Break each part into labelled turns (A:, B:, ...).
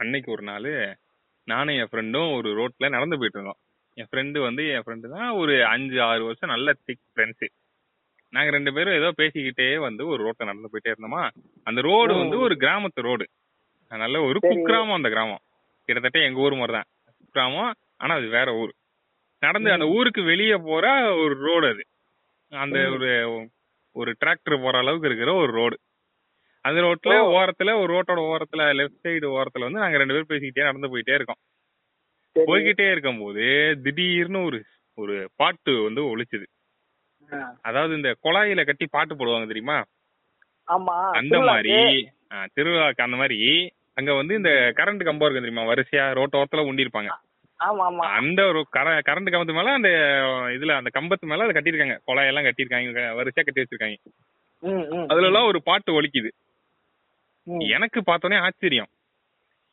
A: அன்னைக்கு ஒரு நாள் நானும் என் ஃப்ரெண்டும் ஒரு ரோட்ல நடந்து போயிட்டு இருந்தோம் என் ஃப்ரெண்டு வந்து என் ஃப்ரெண்டு தான் ஒரு அஞ்சு ஆறு வருஷம் நல்ல திக் ஃப்ரெண்ட்ஸு நாங்க ரெண்டு பேரும் ஏதோ பேசிக்கிட்டே வந்து ஒரு ரோட்ல நடந்து போயிட்டே இருந்தோமா? அந்த ரோடு வந்து ஒரு கிராமத்து ரோடு நல்ல ஒரு. குக்கிராமம் அந்த கிராமம். கிட்டத்தட்ட எங்க ஊர் மாதிரி தான் குக்கிராமம் ஆனா அது வேற ஊர். நடந்து அந்த ஊருக்கு வெளியே போற ஒரு ரோடு அது. அந்த. ஒரு ஒரு டிராக்டர் போற அளவுக்கு இருக்கிற ஒரு ரோடு அந்த ரோட்ல. ஓரத்துல ஒரு ரோட்டோட ஓரத்துல லெஃப்ட் சைடு ஓரத்துல வந்து நாங்க ரெண்டு பேரும் பேசிக்கிட்டே நடந்து போயிட்டே இருக்கோம். போய்கிட்டே இருக்கும்போது திடீர்னு ஒரு ஒரு பாட்டு வந்து ஒலிச்சுது
B: ஆ.
A: அதாவது இந்த குழாயில கட்டி பாட்டு போடுவாங்க தெரியுமா
B: ஆமா
A: அந்த மாதிரி திருவிழாக்கு அந்த மாதிரி அங்க வந்து இந்த கரண்ட் கம்பம் இருக்கு தெரியுமா வரிசையா ரோட்டோரத்துல உண்டிருப்பாங்க
B: ஆமா ஆமா
A: அந்த ஒரு கரண்ட் கம்பத்து மேல அந்த இதுல அந்த கம்பத்து மேல அதை கட்டியிருக்காங்க குழாயெல்லாம் கட்டியிருக்காங்க வரிசையா கட்டி வச்சிருக்காங்க. அதுல எல்லாம் ஒரு பாட்டு ஒலிக்குது. எனக்கு பார்த்தோன்னே ஆச்சரியம்.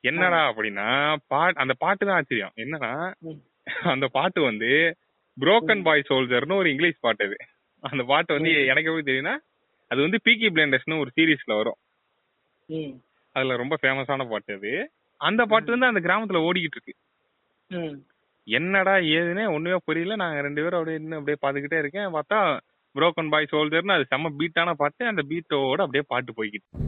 A: என்னடா அப்படின்னா பாட் அந்த பாட்டு தான் ஆச்சரியம். என்னன்னா. அந்த பாட்டு வந்து புரோக்கன் பாய் சோல்ஜர்னு ஒரு இங்கிலீஷ் பாட்டு அது. அந்த பாட்டு வந்து எனக்கு எப்படி தெரியும்னா அது வந்து பீக்கி பிளேண்டர்ஸ்னு ஒரு சீரீஸ்ல வரும். அதுல ரொம்ப ஃபேமஸான பாட்டு அது. அந்த பாட்டு வந்து அந்த கிராமத்துல ஓடிக்கிட்டு இருக்கு. என்னடா ஏதுன்னே ஒண்ணுமே புரியல. நாங்க ரெண்டு பேரும் அப்படியே இன்னும் அப்படியே பாத்துக்கிட்டே இருக்கேன். பார்த்தா புரோக்கன் பாய் சோல்ஜர்னு அது செம்ம பீட்டான பாட்டு. அந்த பீட்டோட அப்படியே பாட்டு போய்கிட்டு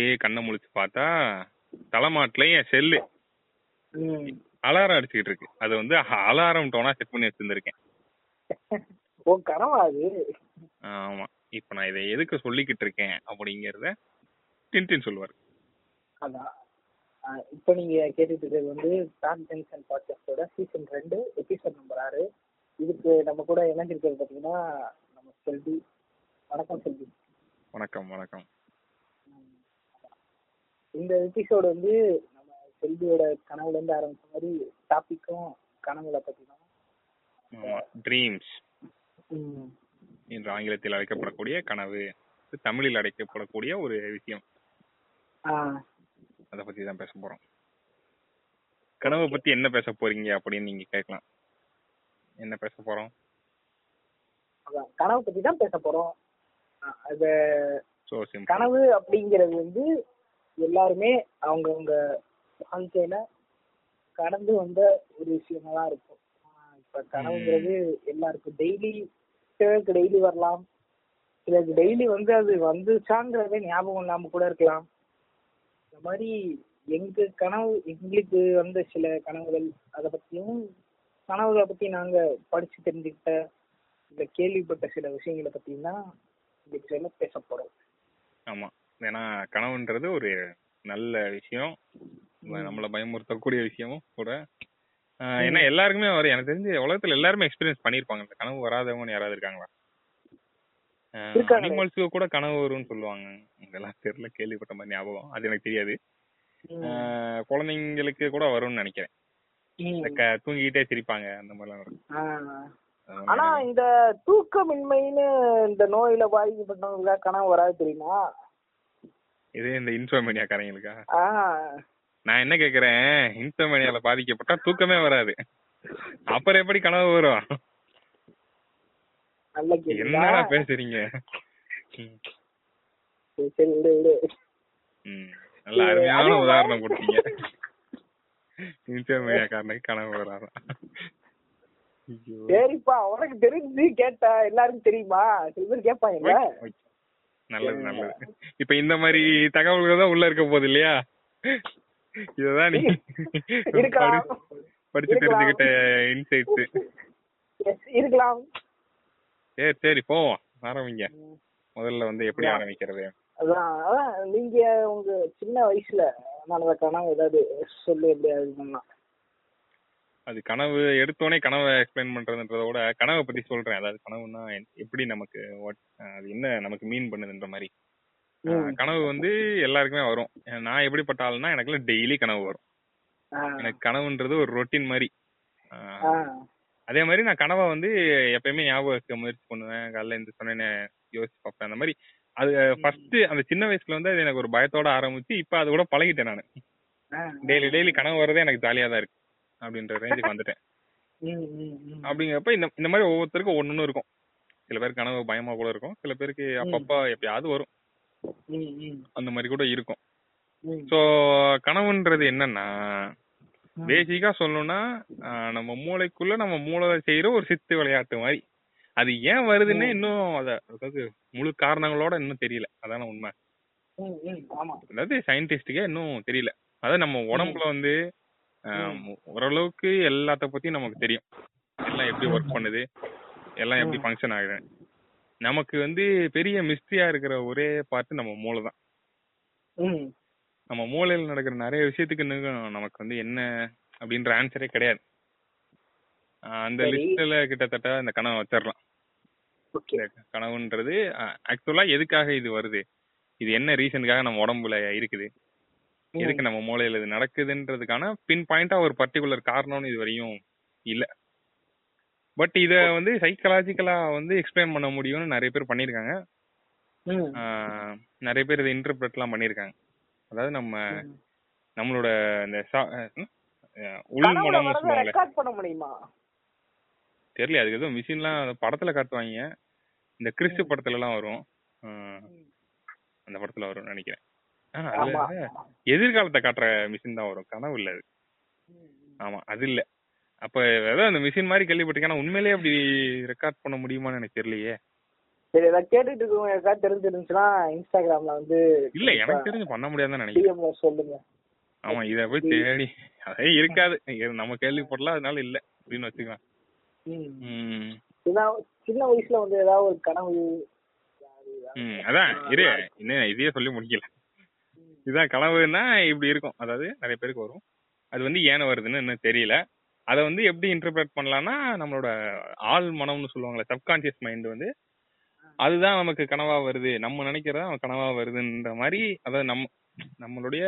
A: அப்படியே கண்ணை முழிச்சு பார்த்தா தலைமாட்டுல என் செல்லு.
B: ம்.
A: அலாரம் அடிச்சுக்கிட்டு இருக்கு. அது வந்து அலாரம் டோனா செட் பண்ணி வச்சிருந்திருக்கேன்.
B: ஓ கனவா அது?
A: ஆமா. இப்ப நான் இதை எதுக்கு சொல்லிக்கிட்டு இருக்கேன் அப்படிங்கறத டின்டின் சொல்லுவார்.
B: அதான். இப்போ நீங்க கேட்டுட்டு இருக்கிறது வந்து டாக் ஜங்ஷன் பாட்காஸ்டோட சீசன் ரெண்டு எபிசோட் நம்பர் ஆறு. இதுக்கு நம்ம கூட இணைஞ்சிருக்கிறது பாத்தீங்கன்னா நம்ம செல்வி. வணக்கம் செல்வி.
A: வணக்கம் வணக்கம்.
B: இந்த எபிசோடு வந்து நம்ம செல்வியோட கனவுல இருந்து ஆரம்பிச்ச மாதிரி டாபிக்கும் கனவுல பத்தி தான்
A: ட்ரீம்ஸ். என்று ஆங்கிலத்தில் அழைக்கப்படக்கூடிய கனவு தமிழில் அழைக்கப்படக்கூடிய ஒரு விஷயம். அதை பத்தி தான் பேச போறோம். கனவை பத்தி என்ன பேச போறீங்க அப்படின்னு நீங்க கேட்கலாம். என்ன பேச போறோம்?
B: கனவு பத்தி தான் பேச போறோம். அத கனவு அப்படிங்கிறது வந்து எல்லாருமே அவங்கவுங்க வாழ்க்கையில கடந்து வந்த ஒரு விஷயமா தான் இருக்கும் இப்ப கனவுங்கிறது எல்லாருக்கும் டெய்லி சிலருக்கு டெய்லி வரலாம். சிலருக்கு டெய்லி வந்து அது வந்துச்சாங்கிறதே ஞாபகம் இல்லாம கூட இருக்கலாம். இந்த மாதிரி எங்க கனவு எங்களுக்கு வந்த சில கனவுகள் அதை பத்தியும் கனவுகளை பத்தி நாங்க படிச்சு தெரிஞ்சுக்கிட்ட இல்ல கேள்விப்பட்ட சில விஷயங்களை பத்தியும் தான் இன்னைக்கு சொல்ல பேச போறோம்
A: ஆமா. ஏன்னா கனவுன்றது ஒரு நல்ல விஷயம். நம்மள பயமுறுத்தக்கூடிய விஷயமும் கூட. ஏன்னா எல்லாருக்குமே வரும் எனக்கு தெரிஞ்சு உலகத்துல எல்லாருமே எக்ஸ்பீரியன்ஸ் பண்ணிருப்பாங்க. இந்த கனவு வராதவங்கன்னு யாராவது இருக்காங்களா. அனிமல்ஸுக்கு கூட கனவு வரும்னு சொல்லுவாங்க. இதெல்லாம் தெரியல கேள்விப்பட்ட மாதிரி ஞாபகம். அது எனக்கு தெரியாது. குழந்தைங்களுக்கு கூட வரும்னு நினைக்கிறேன். தூங்கிக்கிட்டே சிரிப்பாங்க. அந்த மாதிரிலாம்
B: ஆனா இந்த தூக்கமின்மைன்னு இந்த நோயில பாதிக்கப்பட்டவங்களுக்கு கனவு வராது தெரியுமா?
A: இதே இந்த இன்சோமேனியா காரங்களுக்கா. நான் என்ன கேக்குறேன்? இன்சோமேனியால பாதிக்கப்பட்டா தூக்கமே வராது. அப்புறம் எப்படி கனவு வரும்? என்னடா பேசுறீங்க. நல்ல அருமையான உதாரணம் கொடுத்தீங்க. இன்சோமேனியா காரனுக்கு கனவு வராதான்.
B: சரிப்பா உனக்கு தெரிஞ்சு கேட்டா எல்லாருக்கும் தெரியுமா? சில பேர்
A: ஓகே. நல்லது நல்லது. இப்ப இந்த மாதிரி தகவல்கள் தான் உள்ள இருக்க போகுது இல்லையா? இதுதான் நீ படிச்சு. தெரிஞ்சுக்கிட்ட இன்சைட்ஸ்
B: இருக்கலாம்.
A: சரி சரி போவோம். ஆரம்பிங்க. முதல்ல வந்து எப்படி. ஆரம்பிக்கிறது?
B: அதான் அதான் நீங்க உங்க சின்ன வயசுல நடந்த கனவு ஏதாவது சொல்லி எப்படியாவது பண்ணலாம்
A: அது கனவு எடுத்தோடனே கனவை எக்ஸ்பிளைன் பண்றதுன்றத விட கனவை பத்தி சொல்றேன். அதாவது கனவுனா எப்படி நமக்கு அது என்ன நமக்கு மீன் பண்ணுதுன்ற மாதிரி. கனவு வந்து எல்லாருக்குமே வரும். நான் எப்படிப்பட்ட ஆளுனா எனக்குலாம் டெய்லி கனவு வரும். எனக்கு கனவுன்றது ஒரு ரொட்டீன் மாதிரி. அதே மாதிரி நான் கனவை வந்து எப்பயுமே ஞாபகம் முயற்சி பண்ணுவேன். காலைல இருந்து சொன்னேன்னு யோசிச்சு பார்ப்பேன். அந்த மாதிரி அது ஃபர்ஸ்ட் அந்த சின்ன வயசுல வந்து அது எனக்கு ஒரு பயத்தோட ஆரம்பிச்சு இப்ப அது கூட பழகிட்டேன் நான். டெய்லி டெய்லி கனவு வரதே எனக்கு ஜாலியா தான் இருக்கு. அப்படின்ற ரேஞ்சுக்கு வந்துட்டேன். அப்படிங்கிறப்ப இந்த இந்த மாதிரி ஒவ்வொருத்தருக்கும் ஒன்னொன்னு இருக்கும். சில பேருக்கு கனவு பயமா கூட இருக்கும். சில பேருக்கு அப்பப்ப எப்பயாவது வரும். அந்த மாதிரி கூட இருக்கும். ஸோ கனவுன்றது என்னன்னா. பேசிக்கா சொல்லணும்னா நம்ம மூளைக்குள்ள நம்ம மூளை செய்யற ஒரு சித்து விளையாட்டு மாதிரி. அது ஏன் வருதுன்னு இன்னும் அத அதாவது முழு காரணங்களோட இன்னும் தெரியல. அதான உண்மை. அதாவது சயின்டிஸ்டுக்கே இன்னும் தெரியல. அதாவது நம்ம உடம்புல வந்து ஓரளவுக்கு எல்லாத்த பத்தியும் நமக்கு தெரியும். எல்லாம் எப்படி ஒர்க் பண்ணுது எல்லாம் எப்படி ஃபங்க்ஷன் ஆகுது. நமக்கு வந்து பெரிய மிஸ்ட்ரியா இருக்கிற ஒரே பார்ட் நம்ம மூளை தான். நம்ம மூளையில நடக்கிற நிறைய விஷயத்துக்கு நமக்கு வந்து என்ன அப்படின்ற ஆன்சரே கிடையாது. அந்த. லிஸ்ட்ல கிட்டத்தட்ட இந்த கனவை வச்சிடலாம். கனவுன்றது ஆக்சுவலா எதுக்காக இது வருது? இது என்ன ரீசனுக்காக நம்ம உடம்புல இருக்குது? எதுக்கு நம்ம மூளையில இது நடக்குதுன்றதுக்கான பின் பாயிண்டா ஒரு பர்டிகுலர் காரணம்னு இது வரையும் இல்ல. பட் இத வந்து சைக்கலாஜிக்கலா வந்து எக்ஸ்பிளைன் பண்ண முடியும்னு நிறைய பேர் பண்ணிருக்காங்க நிறைய பேர் இதை இன்டர்பிரட்லாம் பண்ணிருக்காங்க அதாவது நம்ம நம்மளோட இந்த உள்
B: முடியுமா?
A: தெரியல அதுக்கு எதுவும் மிஷின்லாம் படத்துல காட்டுவாங்க. இந்த கிறிஸ்து படத்துல எல்லாம் வரும். அந்த படத்துல வரும்னு நினைக்கிறேன். எதிர்காலத்தை காட்டுற மிஷின் தான் வரும். கனவு இல்ல அது. ஆமா அது இல்ல. அப்ப ஏதோ அந்த மிஷின் மாதிரி கேள்விப்பட்டிருக்கேன். உண்மையிலேயே அப்படி ரெக்கார்ட் பண்ண முடியுமான்னு எனக்கு தெரியலையே.
B: சரி ஏதாவது கேட்டுட்டு இருக்கவங்க ஏதாவது தெரிஞ்சிருந்துச்சுன்னா இன்ஸ்டாகிராம்ல வந்து
A: இல்ல எனக்கு தெரிஞ்சு பண்ண முடியாதுன்னு நினைக்கிறேன்.
B: சொல்லுங்க.
A: ஆமா இத போய் தேடி அதே இருக்காது. நம்ம கேள்விப்படலாம் அதனால இல்ல அப்படின்னு வச்சுக்கலாம்.
B: சின்ன வயசுல வந்து ஏதாவது ஒரு கனவு
A: அதான் இரு இன்னும் இதையே சொல்லி முடிக்கல. இதுதான் கனவுன்னா இப்படி இருக்கும். அதாவது நிறைய பேருக்கு வரும். அது வந்து ஏன வருதுன்னு இன்னும் தெரியல. அதை வந்து எப்படி இன்டர்பிரேட் பண்ணலாம்னா நம்மளோட ஆள் மனம்னு சொல்லுவாங்கல்ல சப்கான்சியஸ் மைண்ட் வந்து அதுதான் நமக்கு கனவா வருது. நம்ம நினைக்கிறதா நமக்கு கனவா வருதுன்ற மாதிரி அதாவது நம்ம நம்மளுடைய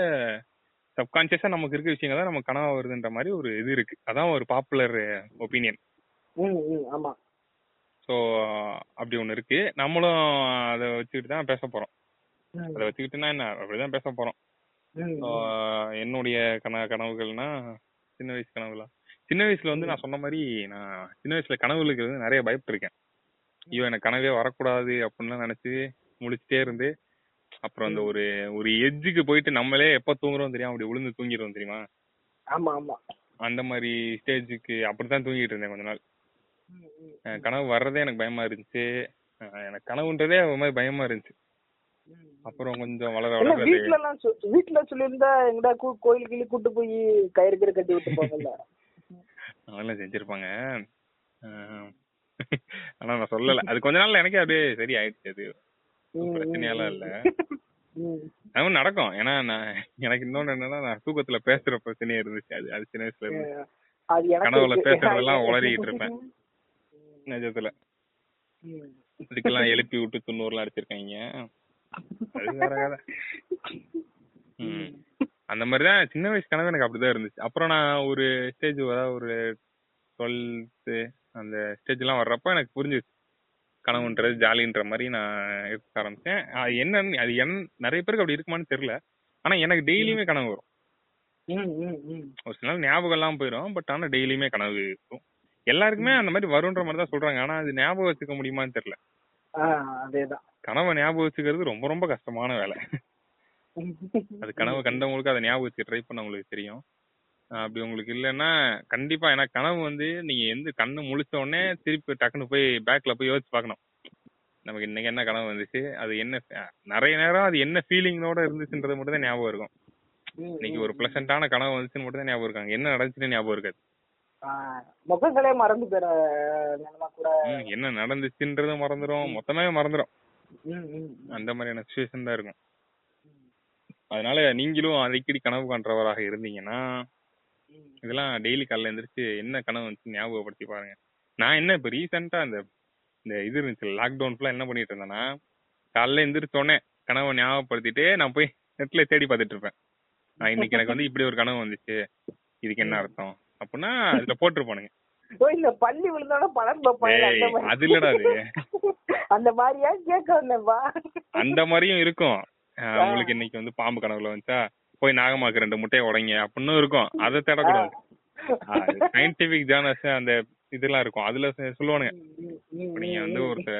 A: சப்கான்சியஸா நமக்கு இருக்க விஷயங்கள் தான் நமக்கு கனவா வருதுன்ற மாதிரி ஒரு இது இருக்கு. அதான் ஒரு பாப்புலர் ஒப்பீனியன்
B: ஆமா.
A: ஸோ அப்படி ஒன்று இருக்கு. நம்மளும் அதை வச்சுக்கிட்டு தான் பேச போறோம். அதை வச்சுக்கிட்டுனா என்ன அப்படிதான் பேச போறோம். என்னுடைய கன கனவுகள்னா சின்ன வயசு கனவுகளா? சின்ன வயசுல வந்து நான் சொன்ன மாதிரி நான் சின்ன வயசுல கனவுகளுக்கு வந்து நிறைய பயப்பட்டிருக்கேன். ஐயோ எனக்கு கனவே வரக்கூடாது அப்படின்லாம் நினைச்சு முழிச்சிட்டே இருந்து அப்புறம் அந்த ஒரு ஒரு எட்ஜுக்கு போயிட்டு நம்மளே எப்ப தூங்குறோம் தெரியாம? அப்படி விழுந்து தூங்கிடுவோம் தெரியுமா?
B: ஆமா ஆமா.
A: அந்த மாதிரி ஸ்டேஜுக்கு அப்படித்தான் தூங்கிட்டு இருந்தேன் கொஞ்ச நாள். கனவு வர்றதே எனக்கு பயமா இருந்துச்சு. எனக்கு கனவுன்றதே ஒரு மாதிரி பயமா இருந்துச்சு. அப்புறம் கொஞ்சம் வளர வளர
B: வீட்ல எல்லாம் வீட்ல சொல்லியிருந்தா எங்கடா கோயில் கிளி கூட்டு போய் கயிறு கயிறு கட்டி விட்டுருப்பாங்கல்ல
A: அதெல்லாம் செஞ்சிருப்பாங்க. ஆனா நான் சொல்லல. அது கொஞ்ச நாள்ல எனக்கே அப்படியே சரி ஆயிடுச்சு அது பிரச்சனையெல்லாம் இல்ல. அது நடக்கும். ஏன்னா நான் எனக்கு இன்னொன்னு என்னன்னா நான் தூக்கத்துல பேசுற பிரச்சனையே இருந்துச்சு. அது அது சின்ன வயசுல இருந்து. கனவுல. பேசுறதெல்லாம் உளறிக்கிட்டு இருப்பேன். நிஜத்துல. இதுக்கெல்லாம் எழுப்பி விட்டு துண்ணூறுலாம் அடிச்சிருக்காங்க. அந்த மாதிரி தான் சின்ன வயசு கனவு எனக்கு அப்படிதான் இருந்துச்சு. அப்புறம் நான் ஒரு ஸ்டேஜ் அதாவது ஒரு டுவெல்த்து அந்த ஸ்டேஜ் எல்லாம் வர்றப்ப எனக்கு புரிஞ்சுச்சு கனவுன்றது ஜாலின்ற மாதிரி நான் இருக்க ஆரம்பிச்சேன். அது என்னன்னு அது என் நிறைய பேருக்கு அப்படி இருக்குமான்னு தெரியல. ஆனா எனக்கு டெய்லியுமே கனவு வரும். ஒரு சில நாள் ஞாபகம் எல்லாம் போயிடும். பட் ஆனா டெய்லியுமே கனவு இருக்கும். எல்லாருக்குமே அந்த மாதிரி வரும்ன்ற மாதிரி தான் சொல்றாங்க. ஆனா அது ஞாபகம் வச்சுக்க முடியுமான்னு தெரியல.
B: அதேதான்.
A: கனவை ஞாபகம் வச்சுக்கிறது ரொம்ப ரொம்ப கஷ்டமான வேலை. அது கனவு கண்டவங்களுக்கு அதை ஞாபகம் வச்சு ட்ரை பண்ணவங்களுக்கு தெரியும். ஆஹ் அப்படி உங்களுக்கு இல்லைன்னா கண்டிப்பா ஏன்னா கனவு வந்து நீங்க எந்த கண்ணு முழிச்ச உடனே திருப்பி டக்குன்னு போய் பேக்ல போய் யோசிச்சு பார்க்கணும். நமக்கு இன்னைக்கு என்ன கனவு வந்துச்சு? அது என்ன நிறைய நேரம் அது என்ன ஃபீலிங்கோட இருந்துச்சுன்றது மட்டும் தான் ஞாபகம் இருக்கும். இன்னைக்கு ஒரு பிளசண்டான கனவு வந்துச்சுன்னு மட்டும் தான் ஞாபகம் இருக்காங்க. என்ன நடந்துச்சுன்னு ஞாபகம் இருக்காது.
B: முகங்களே மறந்து போயிற நிலைமை கூட
A: ம், என்ன நடந்துச்சுன்றதும் மறந்துடும் மொத்தமே மறந்துடும் அந்த மாதிரியான சுச்சுவேஷன் தான் இருக்கும். அதனால நீங்களும் அடிக்கடி கனவு காண்றவராக இருந்தீங்கன்னா. இதெல்லாம் டெய்லி காலைல எந்திரிச்சு என்ன கனவு வந்துச்சு ஞாபகப்படுத்தி பாருங்க. நான் என்ன இப்ப ரீசெண்டா அந்த இந்த இது இருந்துச்சு லாக்டவுன் ஃபுல்லா என்ன பண்ணிட்டு இருந்தேன்னா காலைல எந்திரிச்சோடனே கனவை ஞாபகப்படுத்திட்டு நான் போய் நெட்ல தேடி பார்த்துட்டு இருப்பேன். நான் இன்னைக்கு எனக்கு வந்து இப்படி ஒரு கனவு வந்துச்சு. இதுக்கு என்ன அர்த்தம்? அப்படின்னா அதுல போட்டிருப்பானுங்க.
B: ஓ இந்த பள்ளி விழுந்தோட படம் பார்ப்பாங்க
A: அது இல்லடா அது.
B: அந்த மாதிரியா கேட்க வந்தேன்பா
A: அந்த மாதிரியும் இருக்கும். உங்களுக்கு இன்னைக்கு வந்து பாம்பு கனவுல வந்துச்சா போய் நாகமாக்கு ரெண்டு முட்டையை உடைங்க அப்படின்னு இருக்கும். அதை தேடக்கூடாது. சயின்டிபிக் ஜேர்னல்ஸ் அந்த இதெல்லாம் இருக்கும். அதுல சொல்லுவானுங்க. நீங்க வந்து ஒருத்த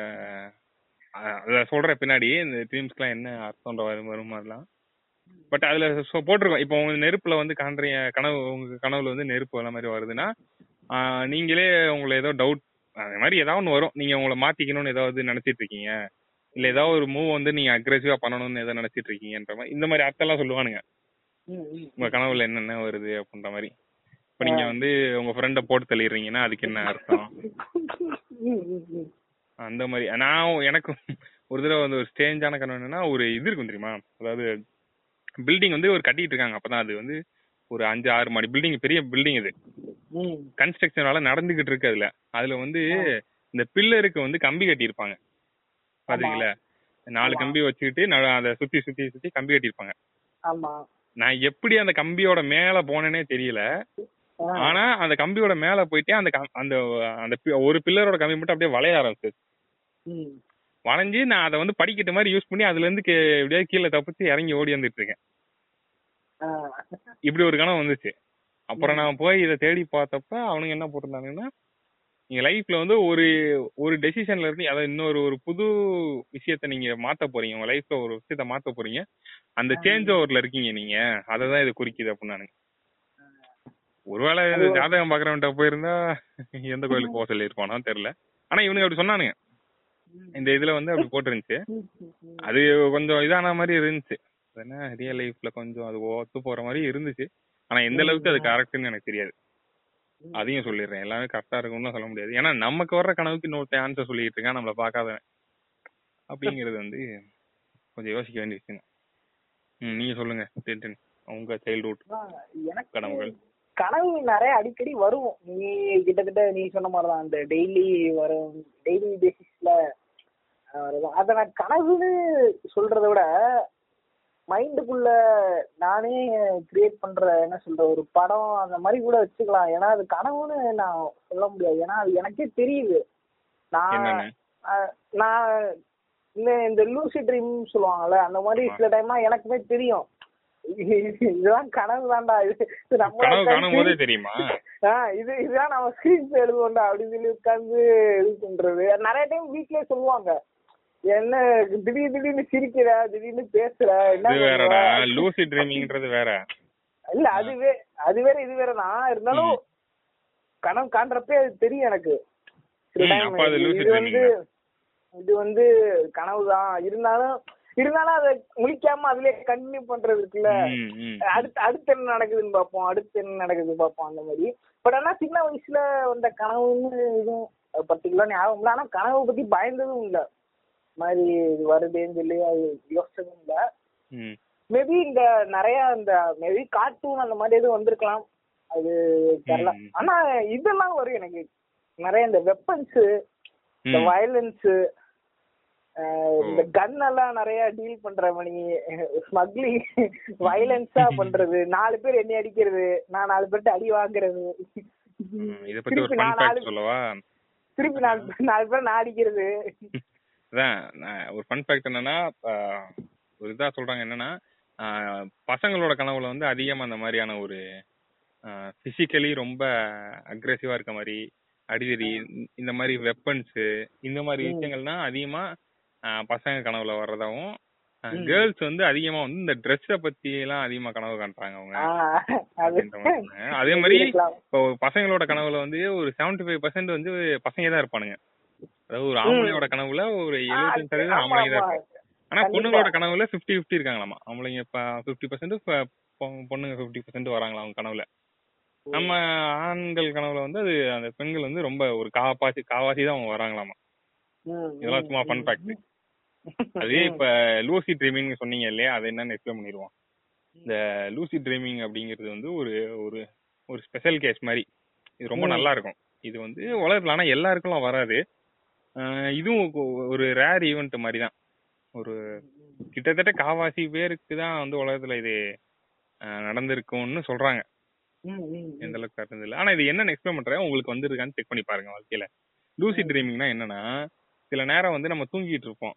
A: அஹ் அத சொல்ற பின்னாடி இந்த ட்ரீம்ஸ்க்குலாம் என்ன அர்த்தம்ன்ற வரும் வரும் மாதிரிலாம் பட் அதுல போட்டிருக்கோம். இப்போ உங்க நெருப்புல வந்து காண்றீங்க கனவு உங்க கனவுல வந்து நெருப்பு வர மாதிரி வருதுன்னா நீங்களே உங்களை ஏதோ டவுட் அந்த மாதிரி ஏதாவது ஒன்று வரும். நீங்க உங்களை மாத்திக்கணும்னு ஏதாவது நினைச்சிட்டு இருக்கீங்க. இல்ல ஏதாவது ஒரு மூவ் வந்து நீங்க அக்ரெசிவா பண்ணணும்னு ஏதோ நினைச்சிட்டு இருக்கீங்கன்ற மாதிரி இந்த மாதிரி அர்த்தம்லாம் சொல்லுவானுங்க. உங்க கனவுல என்னென்ன வருது அப்படின்ற மாதிரி. இப்ப நீங்க வந்து உங்க ஃப்ரெண்ட போட்டு தள்ளிடுறீங்கன்னா அதுக்கு என்ன அர்த்தம்? அந்த மாதிரி. நான் எனக்கு ஒரு தடவை வந்து ஒரு ஸ்டேஞ்சான கனவு என்னன்னா ஒரு இது இருக்கும் தெரியுமா? அதாவது பில்டிங் வந்து ஒரு கட்டிட்டு இருக்காங்க அப்பதான் அது வந்து ஒரு அஞ்சு ஆறு மாடி பில்டிங் பெரிய பில்டிங் இது. கன்ஸ்ட்ரக்ஷன் வேலை நடந்துகிட்டு இருக்கு அதுல. அதுல வந்து இந்த பில்லருக்கு வந்து கம்பி கட்டியிருப்பாங்க. பாத்தீங்களா? நாலு. கம்பி வச்சுக்கிட்டு அதை சுத்தி சுத்தி சுத்தி கம்பி கட்டியிருப்பாங்க.
B: ஆமா.
A: நான் எப்படி அந்த கம்பியோட மேல போனேனே தெரியல. ஆனா அந்த கம்பியோட மேல போயிட்டு அந்த அந்த அந்த ஒரு பில்லரோட கம்பி மட்டும் அப்படியே வளைய ஆரம்பிச்சு. வளைஞ்சு நான் அதை வந்து படிக்கட்டு மாதிரி யூஸ் பண்ணி அதுல இருந்து எப்படியாவது கீழே தப்பிச்சு இறங்கி ஓடி வந்துட்டு இருக்கேன். இப்படி ஒரு கனவு வந்துச்சு. அப்புறம் நான் போய் இதை தேடி பார்த்தப்ப அவனுங்க என்ன போட்டிருந்தாங்கன்னா நீங்க லைஃப்ல வந்து ஒரு ஒரு டெசிஷன்ல இருந்து அதாவது இன்னொரு ஒரு புது விஷயத்த நீங்க மாத்த போறீங்க. உங்க லைஃப்ல ஒரு விஷயத்த மாத்த போறீங்க. அந்த சேஞ்ச் ஓவர்ல இருக்கீங்க நீங்க. அதை தான் இது குறிக்குது அப்படின்னு ஒருவேளை ஜாதகம் பாக்குறவன்ட்ட போயிருந்தா எந்த கோயிலுக்கு போக சொல்லியிருப்பானோ தெரியல. ஆனா இவனுங்க அப்படி சொன்னானுங்க. இந்த இதுல வந்து அப்படி போட்டிருந்துச்சு. அது கொஞ்சம் இதான மாதிரி இருந்துச்சு. என்ன ரியல் லைஃப்ல கொஞ்சம் அது ஒத்து போற மாதிரி இருந்துச்சு. ஆனா எந்த அளவுக்கு அது கரெக்ட்னு எனக்கு தெரியாது. அதையும் சொல்லிடுறேன். எல்லாமே கரெக்டா இருக்கும்னு சொல்ல முடியாது. ஏன்னா நமக்கு வர்ற கனவுக்கு இன்னொருத்த ஆன்சர் சொல்லிட்டு இருக்கான் நம்மள பார்க்காதவன். அப்படிங்கிறது வந்து கொஞ்சம் யோசிக்க வேண்டிய விஷயம் ம் நீங்க சொல்லுங்க டென்டன் உங்க சைல்ட்ஹுட் கனவுகள்.
B: கனவு நிறைய அடிக்கடி வரும் நீ கிட்டத்தட்ட நீ சொன்ன மாதிரிதான் அந்த டெய்லி வரும் டெய்லி பேசிஸ்ல அத நான் கனவுன்னு சொல்றதை விட மைண்டுக்குள்ள நானே கிரியேட் பண்ற என்ன சொல்ற ஒரு படம் அந்த மாதிரி கூட வச்சுக்கலாம். ஏன்னா அது கனவுன்னு நான் சொல்ல முடியாது. ஏன்னா அது எனக்கே தெரியுது. நான் நான் இந்த இந்த லூசி ட்ரீம் சொல்லுவாங்கல்ல அந்த மாதிரி சில டைம்னா எனக்குமே தெரியும். இதெல்லாம் கனவு தான்டா. இது நம்ம
A: தெரியுமா?
B: ஆஹ் இது இதுதான் நம்ம ஸ்கிரீன்ஸ் எழுதுவோம்டா அப்படின்னு சொல்லி உட்கார்ந்து இது பண்றது. நிறைய டைம் வீட்லயே சொல்லுவாங்க. என்ன திடீர் திடீர்னு சிரிக்கிற திடீர்னு பேசுற என்ன
A: வேறடா? லூசி ட்ரீமிங்ன்றது வேற.
B: இல்ல அது வே அது வேற இது வேற. தான் இருந்தாலும் கனவு காண்றப்பே அது தெரியும் எனக்கு. இது வந்து இது வந்து கனவு தான் இருந்தாலும் இருந்தாலும் அதை முழிக்காம அதுலயே கண்டினியூ பண்றது இருக்குல்ல. அடுத்து அடுத்து என்ன நடக்குதுன்னு பார்ப்போம் அடுத்து என்ன நடக்குதுன்னு பார்ப்போம் அந்த மாதிரி. பட் ஆனா சின்ன வயசுல வந்த கனவுன்னு எதுவும் பர்டிகுலர் ஞாபகம் இல்லை. ஆனா கனவை பத்தி பயந்ததும் இல்ல. மாதிரி இது வருதேன்னு சொல்லி அது யோசிச்சதும் இல்ல.
A: ம்.
B: மேபி இந்த நிறைய இந்த மேபி கார்ட்டூன் அந்த மாதிரி எதுவும் வந்திருக்கலாம். அது தெரியல. ஆனா இதெல்லாம் வரும் எனக்கு. நிறைய இந்த வெப்பன்ஸ் இந்த. வயலன்ஸ் இந்த கன் எல்லாம் நிறைய டீல் பண்ற மணி ஸ்மக்லிங் வயலன்ஸா பண்றது. நாலு பேர் என்னை அடிக்கிறது. நான் நாலு பேர்ட்ட அடி வாங்குறது. திருப்பி நான் நாலு
A: ஃபேக்ட் சொல்லவா?
B: திருப்பி நாலு நாலு பேர் நான் அடிக்கிறது.
A: அதான் நான் ஒரு ஃபன் ஃபேக்ட் என்னன்னா ஒரு இதா சொல்றாங்க என்னன்னா பசங்களோட கனவுல வந்து அதிகமா அந்த மாதிரியான ஒரு பிசிக்கலி ரொம்ப அக்ரெசிவா இருக்க மாதிரி அடிதடி இந்த மாதிரி வெப்பன்ஸ் இந்த மாதிரி. விஷயங்கள்னா அதிகமா பசங்க கனவுல வர்றதாவும். கேர்ள்ஸ் வந்து அதிகமா வந்து இந்த ட்ரெஸ்ஸ பத்தி எல்லாம் அதிகமா கனவு காண்றாங்க அவங்க
B: அது
A: மாதிரி. இப்போ பசங்களோட கனவுல வந்து ஒரு 75% ஃபைவ் பர்சன்ட் வந்து பசங்க தான் இருப்பானுங்க அதாவது ஒரு ஆம்பளையோட கனவுல ஒரு எழுபத்தஞ்சு சதவீதம்
B: ஆமா,
A: ஆம்பளைங்க தான். இருப்பாங்க ஆனா. பொண்ணுங்களோட கனவுல 50 50 இருக்காங்களாமா? ஆம்பளைங்க இப்ப ஃபிஃப்டி பர்சன்ட் பொண்ணுங்க 50% பர்சன்ட் வராங்களா அவங்க கனவுல? நம்ம ஆண்கள் கனவுல வந்து அது அந்த பெண்கள் வந்து ரொம்ப ஒரு காவாசி காவாசி தான் அவங்க வராங்களாமா? இதெல்லாம் சும்மா ஃபன். ஃபேக்ட் அதே இப்ப லூசி ட்ரீமிங் சொன்னீங்க இல்லையா? அது என்னன்னு எக்ஸ்பிளைன் பண்ணிடுவோம். இந்த லூசி ட்ரீமிங் அப்படிங்கிறது வந்து ஒரு ஒரு ஒரு ஸ்பெஷல் கேஸ் மாதிரி. இது ரொம்ப. நல்லா இருக்கும். இது வந்து உலகத்துல ஆனா எல்லாருக்கும் வராது. இதுவும் ஒரு ரேர் ஈவெண்ட் மாதிரி தான் ஒரு கிட்டத்தட்ட காவாசி பேருக்கு தான் வந்து உலகத்துல இது நடந்திருக்கும்னு சொல்றாங்க. எந்த அளவுக்கு கரெக்ட் இல்ல. ஆனா இது என்ன எக்ஸ்பிளைன் பண்றேன். உங்களுக்கு வந்துருக்கான்னு செக் பண்ணி பாருங்க வாழ்க்கையில. லூசி ட்ரீமிங்னா என்னன்னா சில நேரம் வந்து நம்ம தூங்கிட்டு இருப்போம்.